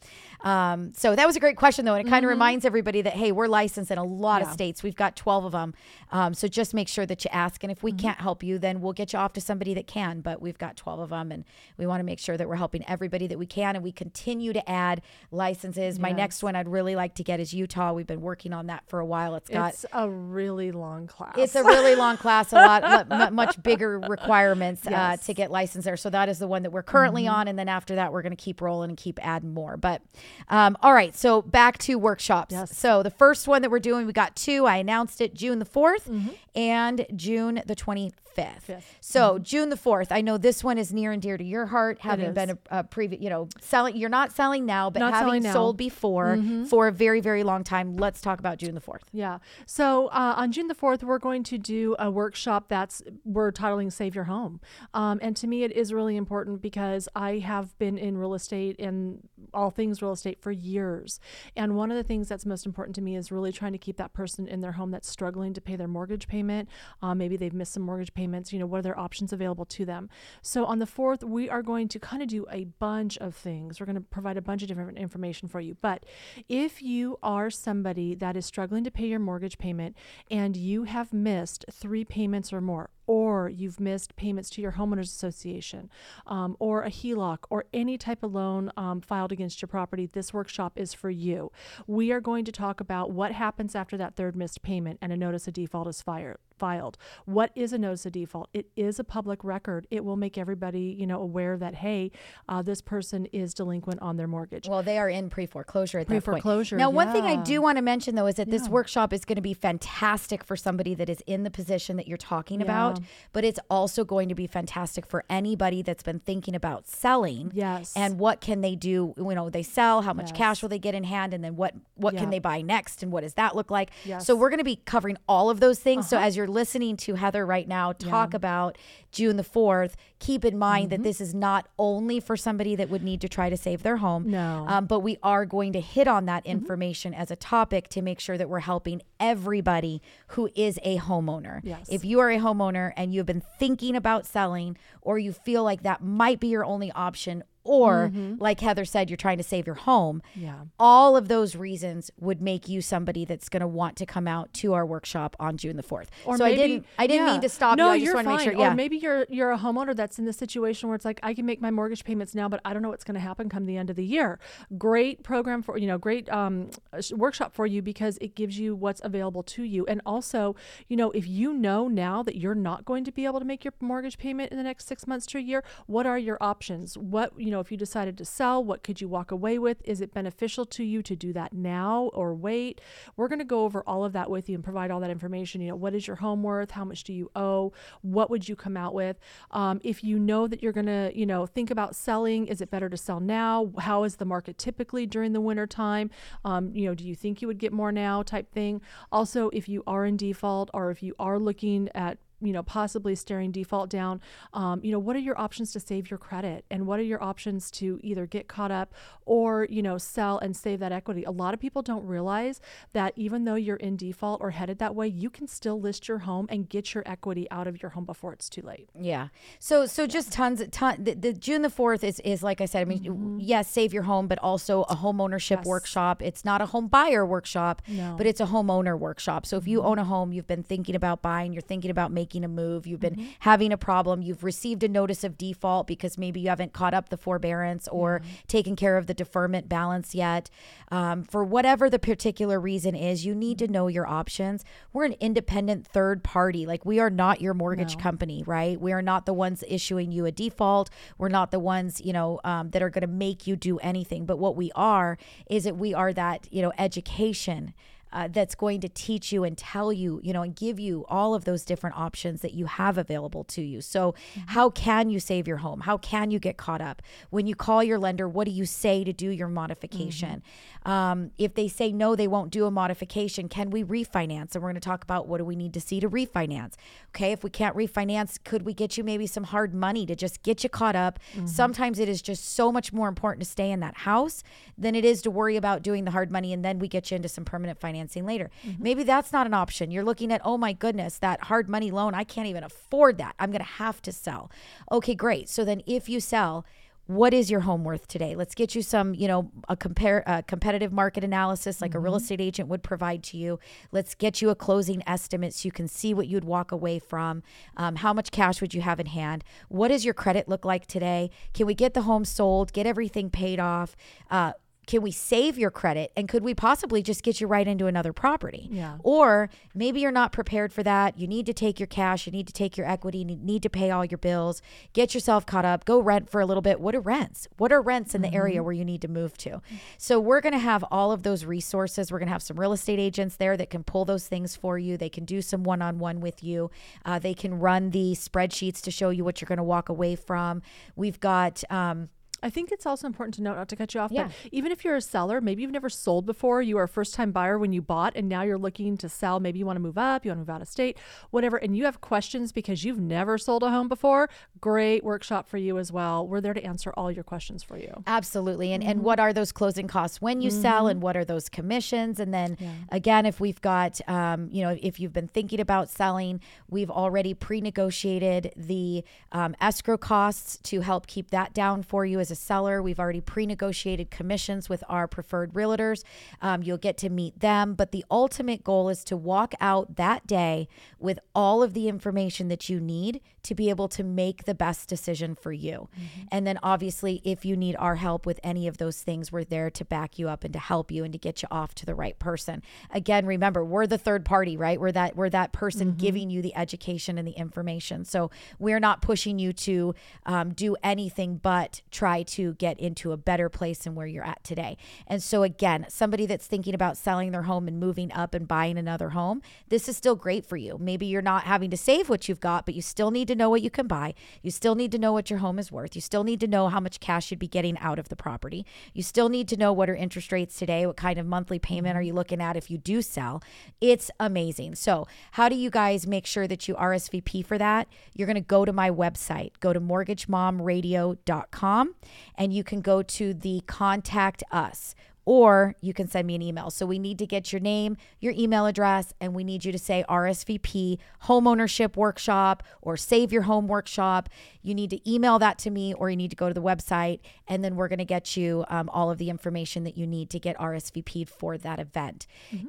Um, so that was a great question though, and it kind of reminds everybody that hey, we're licensed in a lot of Mm-hmm. States. We've got 12 of them. Um, so just make sure that you ask. And if Mm-hmm. We can't help you, then we'll get you off to somebody that can. But we've got 12 of them, and we want to make sure that we're helping everybody that we can. And we continue to add licenses. My next one I'd really like to get is Utah. We've been working on that for a while. It's got It's a really long class. it's a <laughs> really long class, a lot, mu- much bigger requirements uh, Yes. Mm-hmm. to get licensed there. So that is the one that we're currently on, and then after that, we're going to keep rolling and keep adding more. But um, all right, so back to workshops. Yes. So the first one that we're doing, we got two. I announced it June the 4th Mm-hmm. And June the twenty fifth. Fifth. So June the fourth, I know this one is near and dear to your heart, having been a, a previous, you know, selling. You're not selling now, but Not having now. Mm-hmm. sold before for a very, very long time. Let's talk about June the fourth. Yeah. So uh, on June the 4th, we're going to do a workshop that's we're titling Save Your Home. Um, and to me, it is really important because I have been in real estate and all things real estate for years. And one of the things that's most important to me is really trying to keep that person in their home that's struggling to pay their mortgage payment. Um, maybe they've missed some mortgage payments. You know, what are their options available to them? So on the 4th, we are going to kind of do a bunch of things. We're going to provide a bunch of different information for you. But if you are somebody that is struggling to pay your mortgage payment and you have missed three payments or more, or you've missed payments to your homeowners association, um, or a HELOC, or any type of loan um, filed against your property, this workshop is for you. We are going to talk about what happens after that third missed payment and a notice of default is fired filed. What is a notice of default? It is a public record. It will make everybody, you know, aware that hey, uh, this person is delinquent on their mortgage. Well, they are in pre foreclosure at that point. Pre-foreclosure, Now, one thing I do want to mention though is that this workshop is going to be fantastic for somebody that is in the position that you're talking about, Mm-hmm. but it's also going to be fantastic for anybody that's been thinking about selling. Yes. And what can they do? You know, they sell. How much Yes. cash will they get in hand? And then what what Yeah. can they buy next? And what does that look like? Yes. So we're going to be covering all of those things. So uh-huh. as you're listening to Heather right now talk about June the fourth, keep in mind that mm-hmm. this is not only for somebody that would need to try to save their home. No. Um, but we are going to hit on that mm-hmm. information as a topic to make sure that we're helping everybody who is a homeowner. Yes. If you are a homeowner and you've been thinking about selling, or you feel like that might be your only option, or like Heather said, you're trying to save your home. Yeah. All of those reasons would make you somebody that's going to want to come out to our workshop on June the 4th. Or so maybe, I didn't I didn't yeah. mean to stop no, you. I just you're want to fine. make sure. Yeah. Or maybe you're you're a homeowner that's in the situation where it's like I can make my mortgage payments now, but I don't know what's going to happen come the end of the year. Great program for you know, great um, workshop for you because it gives you what's available to you, and also you know if you know now that you're not going to be able to make your mortgage payment in the next six months to a year, what are your options? What you know if you decided to sell, what could you walk away with? Is it beneficial to you to do that now or wait? We're going to go over all of that with you and provide all that information. You know, what is your home worth? How much do you owe? What would you come out with? Um, if you know that you're going to, you know, think about selling, is it better to sell now? How is the market typically during the winter time? Um, you know, do you think you would get more now type thing? Also, if you are in default or if you are looking at you know possibly staring default down um, you know what are your options to save your credit and what are your options to either get caught up or you know sell and save that equity a lot of people don't realize that even though you're in default or headed that way you can still list your home and get your equity out of your home before it's too late Yeah. So so just tons ton the, the June the 4th is is like I said I mean yes, save your home but also a home ownership Yes. workshop. It's not a home buyer workshop, No. but it's a homeowner workshop. So if you own a home, you've been thinking about buying, you're thinking about making a move, you've been having a problem, you've received a notice of default because maybe you haven't caught up the forbearance or taken care of the deferment balance yet. Um, for whatever the particular reason is, you need to know your options. We're an independent third party. Like we are not your mortgage company, right? We are not the ones issuing you a default. We're not the ones, you know, um, that are going to make you do anything. But what we are is that we are that, you know, education uh, that's going to teach you and tell you, you know, and give you all of those different options that you have available to you. So, how can you save your home? How can you get caught up? When you call your lender, what do you say to do your modification? Um, if they say no, they won't do a modification, can we refinance? And we're going to talk about what do we need to see to refinance. Okay, if we can't refinance, could we get you maybe some hard money to just get you caught up? Sometimes it is just so much more important to stay in that house than it is to worry about doing the hard money and then we get you into some permanent financing later. Maybe that's not an option. You're looking at, oh my goodness, that hard money loan, I can't even afford that. I'm going to have to sell. Okay, great. So then if you sell, what is your home worth today let's get you some you know a compare a competitive market analysis like a real estate agent would provide to you let's get you a closing estimate so you can see what you'd walk away from um, how much cash would you have in hand what does your credit look like today can we get the home sold get everything paid off uh, can we save your credit and could we possibly just get you right into another property? Yeah. or maybe you're not prepared for that. You need to take your cash. You need to take your equity. You need to pay all your bills. Get yourself caught up. Go rent for a little bit. What are rents? What are rents in the area where you need to move to? So we're going to have all of those resources. We're going to have some real estate agents there that can pull those things for you. They can do some one-on-one with you. Uh, they can run the spreadsheets to show you what you're going to walk away from. We've got um, I think it's also important to note, not to cut you off, Yeah. but even if you're a seller, maybe you've never sold before, you are a first time buyer when you bought, and now you're looking to sell. Maybe you want to move up, you want to move out of state, whatever, and you have questions because you've never sold a home before. Great workshop for you as well. We're there to answer all your questions for you. Absolutely. And and what are those closing costs when you sell and what are those commissions? And then again, if we've got um, you know, if you've been thinking about selling, we've already pre-negotiated the um, escrow costs to help keep that down for you as a seller. We've already pre-negotiated commissions with our preferred realtors. Um, you'll get to meet them, but the ultimate goal is to walk out that day with all of the information that you need to be able to make the best decision for you. And then obviously, if you need our help with any of those things, we're there to back you up and to help you and to get you off to the right person. Again, remember, we're the third party, right? We're that we're that person giving you the education and the information. So we're not pushing you to um, do anything but try to get into a better place than where you're at today. And so again, somebody that's thinking about selling their home and moving up and buying another home, this is still great for you. Maybe you're not having to save what you've got, but you still need to know what you can buy. You still need to know what your home is worth. You still need to know how much cash you'd be getting out of the property. You still need to know what are interest rates today, what kind of monthly payment are you looking at if you do sell. It's amazing. So, how do you guys make sure that you RSVP for that? You're going to go to my website, go to mortgagemomradio.com, and you can go to the contact us or you can send me an email. So we need to get your name, your email address, and we need you to say RSVP homeownership workshop or save your home workshop. You need to email that to me or you need to go to the website, and then we're going to get you um, all of the information that you need to get RSVP'd for that event.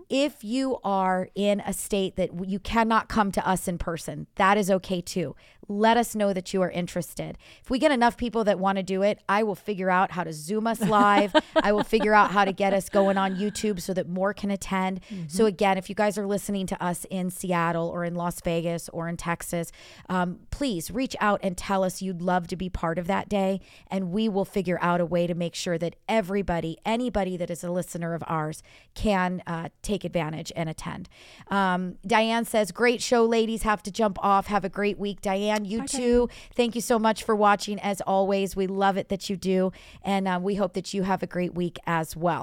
If you are in a state that you cannot come to us in person, that is okay too. Let us know that you are interested. If we get enough people that want to do it, I will figure out how to Zoom us <laughs> live. I will figure out how to get us going on YouTube so that more can attend. So, again, if you guys are listening to us in Seattle or in Las Vegas or in Texas, um, please reach out and tell us you'd love to be part of that day. And we will figure out a way to make sure that everybody, anybody that is a listener of ours, can uh, take advantage and attend. Um, Diane says, Great show, ladies. Have to jump off. Have a great week. Diane, you too. Thank you so much for watching. As always, we love it that you do. And uh, we hope that you have a great week as well.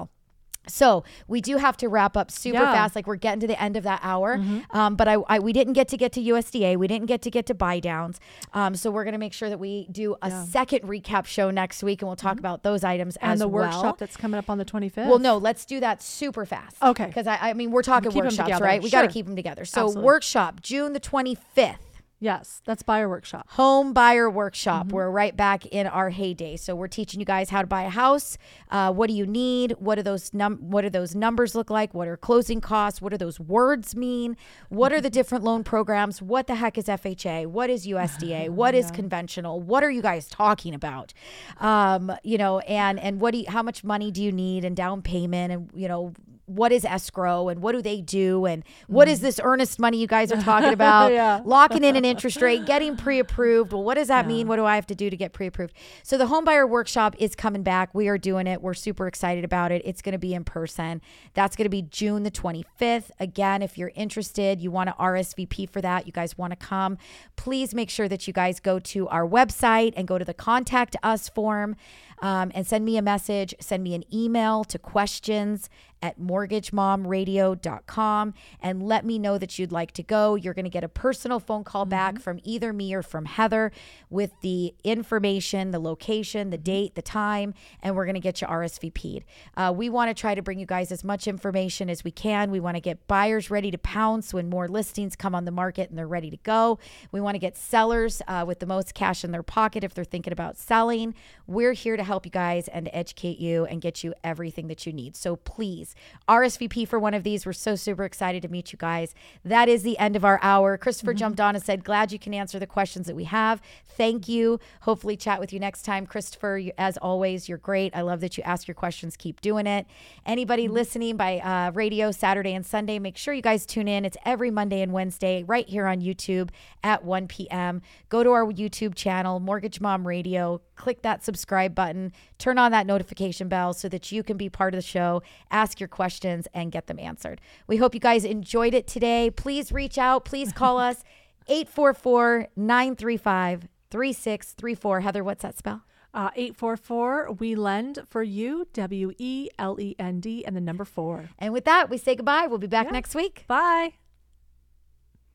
So we do have to wrap up super Yeah. fast. Like we're getting to the end of that hour, um, but I, I we didn't get to get to USDA. We didn't get to get to buy downs. Um, so we're gonna make sure that we do a second recap show next week, and we'll talk about those items And as the well. workshop that's coming up on the 25th. Well, no, let's do that super fast. Okay. Because I, I mean, we're talking 'em workshops, right? We got to keep them together. So Absolutely. workshop June the twenty fifth. Yes, that's buyer workshop. home buyer workshop. We're right back in our heyday. So we're teaching you guys how to buy a house. Uh, what do you need? What do those num- What do those numbers look like? What are closing costs? What do those words mean? What are the <laughs> different loan programs? What the heck is FHA? What is USDA? <laughs> What is conventional? What are you guys talking about? Um, you know, and and what do you, how much money do you need and down payment and you know what is escrow and what do they do and what is mm. this earnest money you guys are talking <laughs> about? Yeah. Locking in an interest rate, getting pre-approved. Well, what does that mean? What do I have to do to get pre-approved? So the homebuyer workshop is coming back. We are doing it. We're super excited about it. It's going to be in person. That's going to be June the 25th. Again, if you're interested, you want to RSVP for that, you guys want to come, please make sure that you guys go to our website and go to the contact us form um, and send me a message, send me an email to questions at mortgagemomradio.com and let me know that you'd like to go. You're going to get a personal phone call back from either me or from Heather with the information, the location, the date, the time, and we're going to get you RSVP'd. Uh, we want to try to bring you guys as much information as we can. We want to get buyers ready to pounce when more listings come on the market and they're ready to go. We want to get sellers uh, with the most cash in their pocket if they're thinking about selling. We're here to help you guys and to educate you and get you everything that you need. So please RSVP for one of these. We're so super excited to meet you guys. That is the end of our hour. Christopher jumped on and said, Glad you can answer the questions that we have. Thank you. Hopefully, chat with you next time. Christopher, you, as always, you're great. I love that you ask your questions. Keep doing it. Anybody listening by uh, radio Saturday and Sunday, make sure you guys tune in. It's every Monday and Wednesday right here on YouTube at 1 p.m. Go to our YouTube channel, Mortgage Mom Radio. Click that subscribe button, turn on that notification bell so that you can be part of the show, ask your questions, and get them answered. We hope you guys enjoyed it today. Please reach out. Please call <laughs> us 844 935 3634. Heather, what's that spell? Uh, 844 We Lend for You, W E L E N D, and the number four. And with that, we say goodbye. We'll be back Yeah. next week. Bye.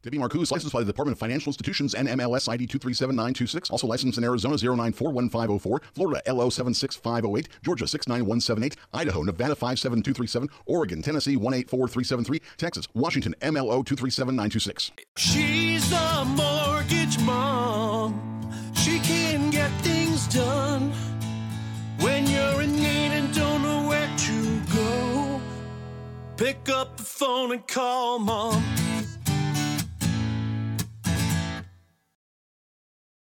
Debbie Marcoux, licensed by the Department of Financial Institutions and MLS ID 237926. Also licensed in Arizona 0941504, Florida LO 76508, Georgia 69178, Idaho, Nevada 57237, Oregon, Tennessee 184373, Texas, Washington MLO 237926. She's a mortgage mom. She can get things done when you're in need and don't know where to go. Pick up the phone and call mom.